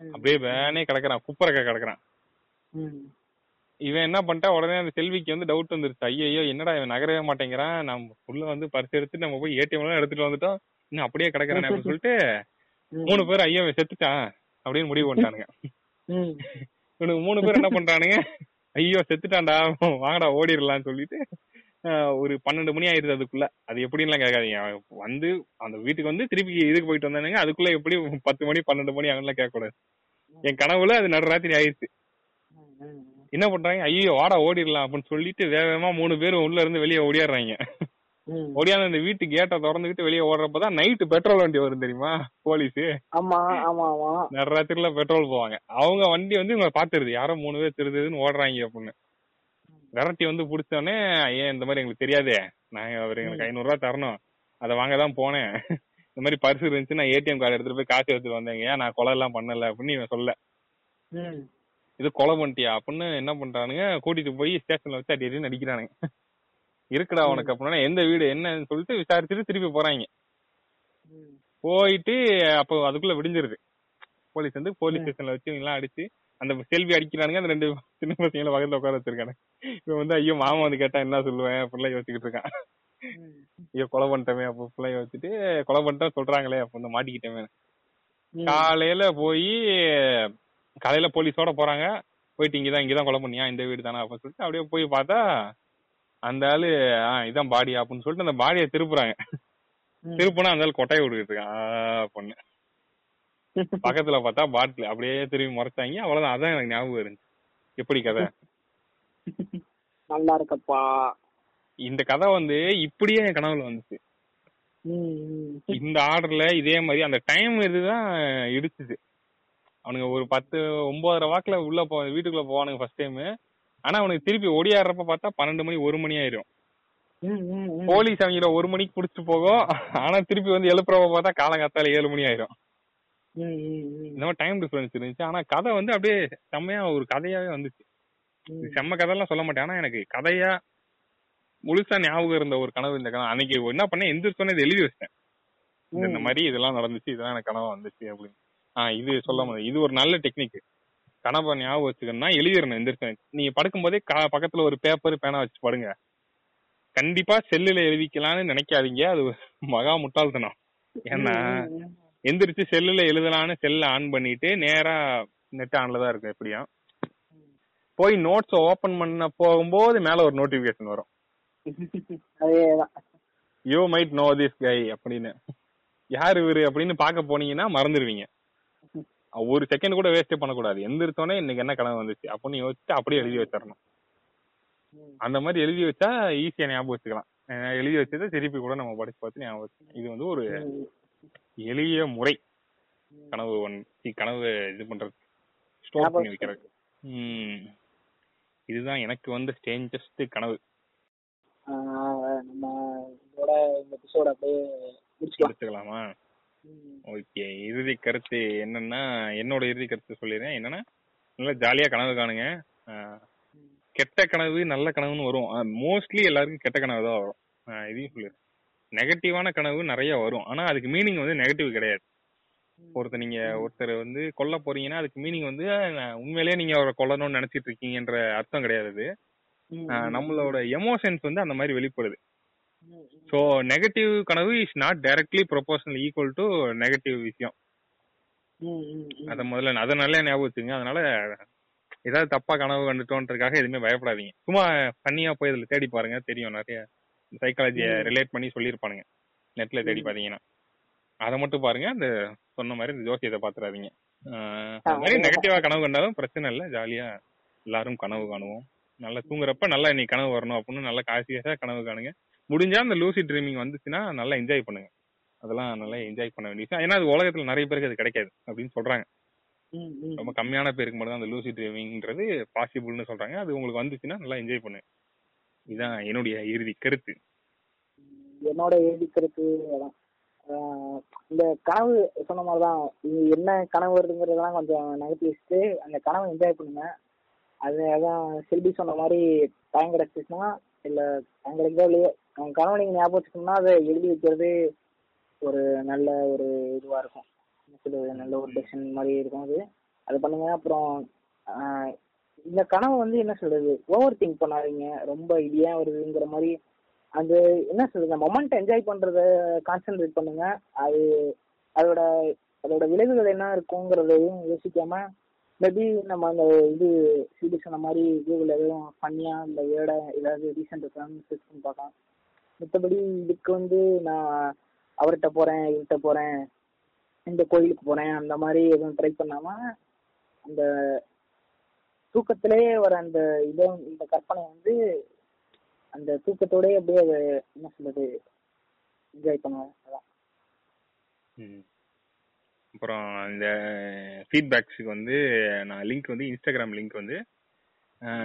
A: அப்படியே வேனே கிடக்குறான் குப்பரக்க கிடக்குறான். இவன் என்ன பண்ணிட்டா உடனே அந்த செல்விக்கு வந்து டவுட் வந்துருச்சு ஐயோ என்னடா இவன் நகரவே மாட்டேங்கிறான் நம்ம உள்ள வந்து பரிசு எடுத்து நம்ம போய் ஏடிஎம் எல்லாம் எடுத்துட்டு வந்துட்டோம் இன்னும் அப்படியே கிடக்குறானே அப்படின்னு சொல்லிட்டு. மூணு பேர் ஐயோ செத்துட்டான் அப்படின்னு முடிவு பண்ணிட்டானுங்க. இவனுக்கு மூணு பேர் என்ன பண்றானுங்க ஐயோ செத்துட்டான்டா வாங்கடா ஓடிடலாம்னு சொல்லிட்டு ஒரு பன்னெண்டு மணி ஆயிருது அதுக்குள்ள. அது எப்படின்லாம் கேட்காதீங்க. வந்து அந்த வீட்டுக்கு வந்து திருப்பி இதுக்கு போயிட்டு வந்தானுங்க அதுக்குள்ள எப்படி பத்து மணி பன்னெண்டு மணி அவங்களாம் கேட்கக்கூடாது. என் கனவுல அது நடுராத்திரி ஆயிருச்சு. என்ன பண்றாங்க? ஐயோ வாடா ஓடிடலாம் அப்படின்னு சொல்லிட்டு வேக வேகமா மூணு பேரும் உள்ள இருந்து வெளியே ஓடியாடுறாங்க. ஓடியாந்து அந்த வீட்டு கேட்டை திறந்துக்கிட்டு வெளியே ஓடுறப்பதான் நைட்டு பெட்ரோல் வண்டி வரும் தெரியுமா? போலீஸ்.
B: ஆமா ஆமா ஆமா.
A: நடுராத்திரில பெட்ரோல் போவாங்க. அவங்க வண்டி வந்து இவங்க பாத்துருது யாரோ மூணு பேர் திருதுன்னு ஓடுறாங்க அப்படின்னு. விரட்டி வந்து புடிச்சோடனே ஏன் இந்த மாதிரி எங்களுக்கு தெரியாதே. நான் அவர் எங்களுக்கு ஐநூறு ரூபா தரணும். அதை வாங்க தான் போனேன். இந்த மாதிரி பர்ஸ் இருந்துச்சு நான் ஏடிஎம் கார்டு எடுத்துட்டு போய் காசு எடுத்துட்டு வந்தேங்க. ஏன் நான் கொலை எல்லாம் பண்ணல அப்படின்னு இவன் சொல்ல. இது கொலை பண்ணிட்டியா அப்படின்னு என்ன பண்றானுங்க? கூட்டிட்டு போய் ஸ்டேஷன்ல வச்சு அடி அடி நடிக்கிறானுங்க இருக்குடா உனக்கு அப்படின்னா எந்த வீடு என்னன்னு சொல்லிட்டு விசாரிச்சுட்டு திருப்பி போறாங்க. போயிட்டு அப்போ அதுக்குள்ள விடிஞ்சிருது. போலீஸ் வந்து போலீஸ் ஸ்டேஷன்ல வச்சு எல்லாம் அடிச்சு அந்த செல்வி அடிக்கிறானுங்க அந்த ரெண்டு சின்ன பசங்களை பக்கத்துல உட்கார வச்சிருக்காங்க இவன் வந்து ஐயோ மாமா வந்து கேட்டா என்ன சொல்லுவேன்? அப்படிலாம் யோசிச்சுக்கிட்டு இருக்கான். ஐயோ கொலை பண்ணிட்டமே அப்போ பிள்ளை யோசிச்சுட்டு கொலை பண்ணிட்டா சொல்றாங்களே அப்போ வந்து மாட்டிக்கிட்டமே. காலையில போய் காலையில போலீஸோட போறாங்க. போயிட்டு இங்கதான் இங்கதான் கொலை பண்ணியா? இந்த வீடு தானே? அப்படின்னு சொல்லிட்டு அப்படியே போய் பார்த்தா அந்த ஆளு ஆ இதான் பாடி அப்படின்னு சொல்லிட்டு அந்த பாடியை திருப்புறாங்க. திருப்பினா அந்த ஆள் கொட்டையை விட்டுக்கிட்டு இருக்கான். பொண்ணு. பக்கத்துல பார்த்தா பாட்டில் அப்படியே திரும்பி முறைச்சாங்க. அவ்வளவுதான். அதான் எனக்கு ஞாபகம் இருந்துச்சு எப்படி கதை?
B: நல்லா இருக்கப்பா.
A: இந்த கதை வந்து இப்படியே என் கனவுல வந்துச்சு. இந்த ஆர்டர்ல இதே மாதிரி அந்த டைம் இதுதான் இடிச்சுது. அவனுங்க ஒரு பத்து ஒன்பதரை வாக்குல உள்ள போ வீட்டுக்குள்ள போவானுங்க ஃபர்ஸ்ட் டைம் ஆனா அவனுக்கு திருப்பி ஒடியாடுறப்ப பார்த்தா பன்னெண்டு மணி ஒரு மணி ஆயிரும். போலீஸ் அவங்கள ஒரு மணிக்கு புடிச்சிட்டு போகும். ஆனா திருப்பி வந்து எழுப்புறப்ப பார்த்தா காலங்காத்தால ஏழு மணி ஆயிரும். இந்த டைம் டிஃபரன்ஸ் இருந்துச்சு. ஆனா கதை வந்து அப்படியே செம்மையா ஒரு கதையாவே வந்துச்சு. செம்ம கதைலாம் சொல்ல மாட்டேன். ஆனா எனக்கு கதையா முழுசா ஞாபகம் இருந்த ஒரு கனவு இந்த கனவு அன்னைக்கு என்ன பண்ணேன்? எந்திரிச்சோன்னே இதை எழுதி வச்சிட்டேன். இந்த- மாதிரி இதெல்லாம் நடந்துச்சு. இதெல்லாம் எனக்கு கனவு வந்துச்சு அப்படின்னு. ஆஹ் இது சொல்ல முடியாது. இது ஒரு நல்ல டெக்னிக் கனவை ஞாபகம் வச்சுக்கணும்னா எழுதிடணும் எந்திரிச்சேன். நீங்க படுக்கும்போதே கா- பக்கத்துல ஒரு பேப்பர் பேனா வச்சு படுங்க. கண்டிப்பா செல்லுல எழுதிக்கலாம்னு நினைக்காதீங்க. அது மகா முட்டாள்தனம். ஏன்னா. எந்திரிச்சு செல்லுல எழுதலான்னு செல்ல ஆன் பண்ணிட்டு நேரா நெட் ஆன்ல தான் இருக்கும் எப்படியும். போய் நோட்ஸ் ஓபன் பண்ண போகும்போது மேல ஒரு நோட்டிபிகேஷன் வரும். You might know this guy அப்படின்னு. யார் இவரு அப்படின்னு பார்க்க போனீங்கன்னா மறந்துடுவீங்க ஒரு செகண்ட் கூட வேஸ்டே பண்ணக்கூடாது. எந்திரிச்சோன்னே இன்னைக்கு என்ன கனவு வந்துச்சு அப்படின்னு யோசிச்சு அப்படியே எழுதி வச்சிடணும். அந்த மாதிரி எழுதி வச்சா ஈஸியா ஞாபகம் வச்சுக்கலாம். எழுதி வச்சதை திருப்பி கூட நம்ம படிச்சு பார்த்து ஞாபகம் வச்சுக்கலாம். இது வந்து ஒரு. எளிய முறை கனவு ஒன் கனவு இது பண்றது. ஸ்டோர் பண்ணி வைக்கிறது. இதுதான் எனக்கு வந்த ஸ்டேஞ்சஸ்ட் கனவு.
B: நம்ம இதோட இந்த எபிசோட அப்படியே முடிச்சுக்கலாம்.
A: எடுத்துக்கலாமா
B: ம்.
A: ஓகே. இறுதி கருத்து என்னன்னா என்னோட இறுதி கருத்து சொல்லிடுறேன். என்னன்னா நல்லா ஜாலியா கனவு காணுங்க. கெட்ட கனவு நல்ல கனவுன்னு வரும். மோஸ்ட்லி எல்லாருக்கும் கெட்ட கனவு தான் வரும். இதையும் சொல்லிடுறேன். நெகட்டிவான கனவு நிறைய வரும். ஆனா அதுக்கு மீனிங் வந்து நெகட்டிவ் கிடையாது. ஒருத்தர் நீங்க ஒருத்தர் வந்து கொல்ல போறீங்கன்னா அதுக்கு மீனிங் வந்து உண்மையிலேயே நீங்க அவரை கொல்லணும்னு நினைச்சிட்டு இருக்கீங்கன்ற அர்த்தம் கிடையாது அது. நம்மளோட எமோஷன்ஸ் வந்து அந்த மாதிரி வெளிப்படுது. ஸோ நெகட்டிவ் கனவு is not directly proportional equal to negative விஷயம். அதை முதல்ல அதை நல்லா ஞாபகம் வச்சுங்க அதனால ஏதாவது தப்பா கனவு கண்டுட்டோன்றதுக்காக எதுவுமே பயப்படாதீங்க. சும்மா தனியா போய் இதுல தேடி பாருங்க. தெரியும் நிறைய. சைக்காலஜியை. ரிலேட் பண்ணி சொல்லியிருப்பானுங்க. நெட்ல தேடி. பாத்தீங்கன்னா. அதை மட்டும் பாருங்க அந்த சொன்ன மாதிரி ஜோசியத்தை பாத்துறாதீங்க. அது மாதிரி. நெகட்டிவா கனவு கண்டாலும் பிரச்சனை இல்லை. ஜாலியா எல்லாரும் கனவு காணுவோம். நல்லா தூங்குறப்ப நல்லா நீ கனவு வரணும் அப்படின்னு நல்லா காசியஸா கனவு காணுங்க. முடிஞ்சா அந்த லூசி ட்ரீமிங் வந்துச்சுன்னா நல்லா என்ஜாய் பண்ணுங்க. அதெல்லாம் நல்லா என்ஜாய் பண்ண வேண்டிய விஷயம். ஏன்னா அது உலகத்துல நிறைய பேருக்கு அது கிடைக்காது அப்படின்னு சொல்றாங்க. ரொம்ப கம்மியான பேருக்கு மட்டும் தான் அந்த லூசி ட்ரைவிங்ன்றது பாசிபிள்னு சொல்றாங்க. அது உங்களுக்கு வந்துச்சுன்னா நல்லா என்ஜாய் பண்ணு இதான் என்னுடைய இறுதி கருத்து.
B: என்னோட எழுதி கருத்து இந்த கனவு சொன்ன மாதிரிதான் என்ன கனவு வருதுங்கிறதெல்லாம் கொஞ்சம் நகர்த்தி அந்த கனவை என்ஜாய் பண்ணுங்க. அது அதான் செல்வி சொன்ன மாதிரி டைம் கிடைச்சிச்சுன்னா இல்ல டைம் கிடைக்கோ இல்லையோ. அவங்க கனவு நீங்க ஞாபகம் வச்சுக்கணும்னா அதை எழுதி வைக்கிறது ஒரு நல்ல ஒரு இதுவா இருக்கும். என்ன நல்ல ஒரு டெசிஷன் மாதிரி இருக்கும் அது. அது பண்ணுங்க அப்புறம் இந்த கனவு வந்து என்ன சொல்றது? ஓவர் திங்க் பண்ணாதீங்க. ரொம்ப இது ஏன் வருதுங்கிற மாதிரி. அது என்ன சொல்றது? மொமெண்ட் என்ஜாய் பண்றத கான்சென்ட்ரேட் பண்ணுங்க. அது அதோட அதோட விளைவுகள் என்ன இருக்குங்கிறதையும் யோசிக்காம மேபி நம்ம அந்த இது சிடி சொன்ன மாதிரி கூகுள் எதுவும் பண்ணியா? இல்லை ஏட ஏதாவது ரீசெண்ட் இருக்கான்னு செக் பண்ணி பார்க்கலாம். மற்றபடி இதுக்கு வந்து நான் அவர்கிட்ட போறேன் இவர்கிட்ட போறேன் இந்த கோயிலுக்கு போறேன் அந்த மாதிரி எதுவும் ட்ரை பண்ணாம அந்த தூக்கத்திலேயே வர அந்த இதை இந்த கற்பனை வந்து அந்த தூக்கத்தோடயே அப்படியே அதை என்ன சொல்றது என்ஜாய் பண்ணுவேன் அதான்.
A: அப்புறம் இந்த ஃபீட்பேக்ஸுக்கு வந்து நான் லிங்க் வந்து இன்ஸ்டாகிராம் லிங்க் வந்து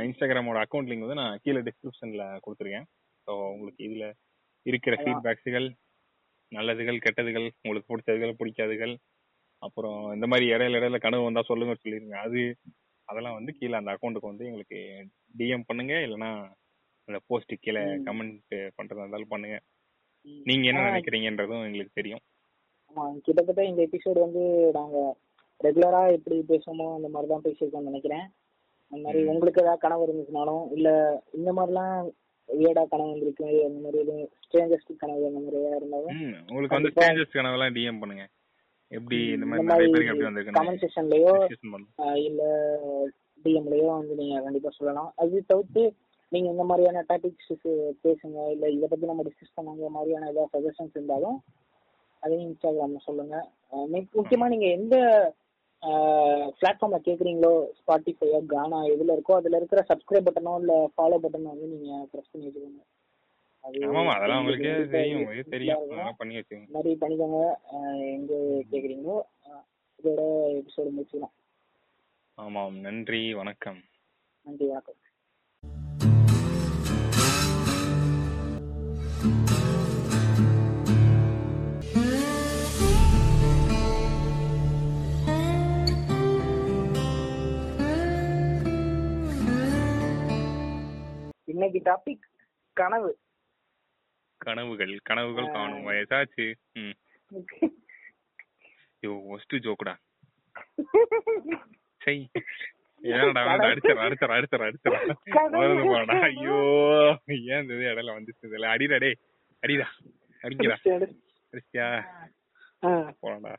A: இன்ஸ்டாகிராமோட அக்கௌண்ட் லிங்க் வந்து நான் கீழே டிஸ்கிரிப்ஷன்ல கொடுத்துருக்கேன் ஸோ உங்களுக்கு இதுல இருக்கிற. ஃபீட்பேக்ஸுகள் நல்லதுகள் கெட்டதுகள் உங்களுக்கு பிடிச்சதுகள் பிடிக்காதுகள் அப்புறம் இந்த மாதிரி இடையில இடையில கனவு வந்தா சொல்லுங்க சொல்லிருங்க அது அதெல்லாம் வந்து கீழே அந்த அக்கௌண்ட்டுக்கு வந்து எங்களுக்கு டிஎம் பண்ணுங்க இல்லைன்னா அந்த போஸ்ட் கீழே. கமெண்ட் பண்றதா இருந்தாலும் பண்ணுங்க நீங்க என்ன நினைக்கிறீங்கன்றதும் எங்களுக்கு தெரியும்
B: ஆமா கிட்டத்தட்ட இந்த எபிசோடு வந்து நாங்க ரெகுலரா எப்படி பேசுவோமோ அந்த மாதிரி தான் பேசியிருக்கோம்னு நினைக்கிறேன் அந்த மாதிரி. உங்களுக்கு ஏதாவது கனவு இருந்துச்சுனாலும் இல்ல இந்த மாதிரிலாம் ஏடா கனவு வந்திருக்கு அந்த மாதிரி எதுவும் ஸ்ட்ரேஞ்சஸ்ட் கனவு அந்த மாதிரி ஏதாவது இருந்தாலும்
A: உங்களுக்கு வந்து. ஸ்டேஜஸ் கனவெல்லாம் டிஎம் பண்ணுங்க எப்படி இந்த மாதிரி
B: கமெண்ட் செக்ஷன்லயோ. இல்ல டிஎம்லயோ வந்து நீங்க கண்டிப்பா சொல்லலாம். அது தவிர்த்து நீங்க இந்த மாதிரியான டாபிக்ஸ் பேசுங்க இல்ல இத பத்தி நம்ம டிஸ்கஸ் பண்ணுங்கிற மாதிரியான ஏதாவது சஜஷன்ஸ் இருந்தாலும் அதையும் இன்ஸ்டாகிராம்ல சொல்லுங்க. முக்கியமா நீங்க எந்த பிளாட்ஃபார்ம்ல கேக்குறீங்களோ ஸ்பாட்டிஃபையோ கானா எதுல இருக்கோ அதுல இருக்கிற சப்ஸ்கிரைப் பட்டனோ இல்ல ஃபாலோ பட்டனோ வந்து நீங்க ப்ரெஸ் பண்ணி வச்சுக்கோங்க.
A: ஆமாமா அதெல்லாம் உங்களுக்கே தெரியும் உங்களுக்கே தெரியும்.
B: இருக்கும்.
A: அதெல்லாம் பண்ணி வச்சுக்கோங்க.
B: இந்த மாதிரி பண்ணிக்கோங்க எங்க கேக்குறீங்களோ இதோட எபிசோடு முடிச்சுக்கலாம்.
A: ஆமாம் நன்றி வணக்கம்.
B: நன்றி வணக்கம். இன்னைக்கு டாபிக் கனவு.
A: கனவுகள் கனவுகள். காணும் வயசாச்சு. ம். ஐயோ ஒஸ்ட் ஜோக்குடா சை. ஏன்டா அடிச்சிடறா
B: கனவு.
A: வருது போடா. ஐயோ ஏன் இந்த இடையில வந்துச்சு இதுல? அடிடா டேய். அடிடா. அடிக்கிறா அடிச்சியா போடா.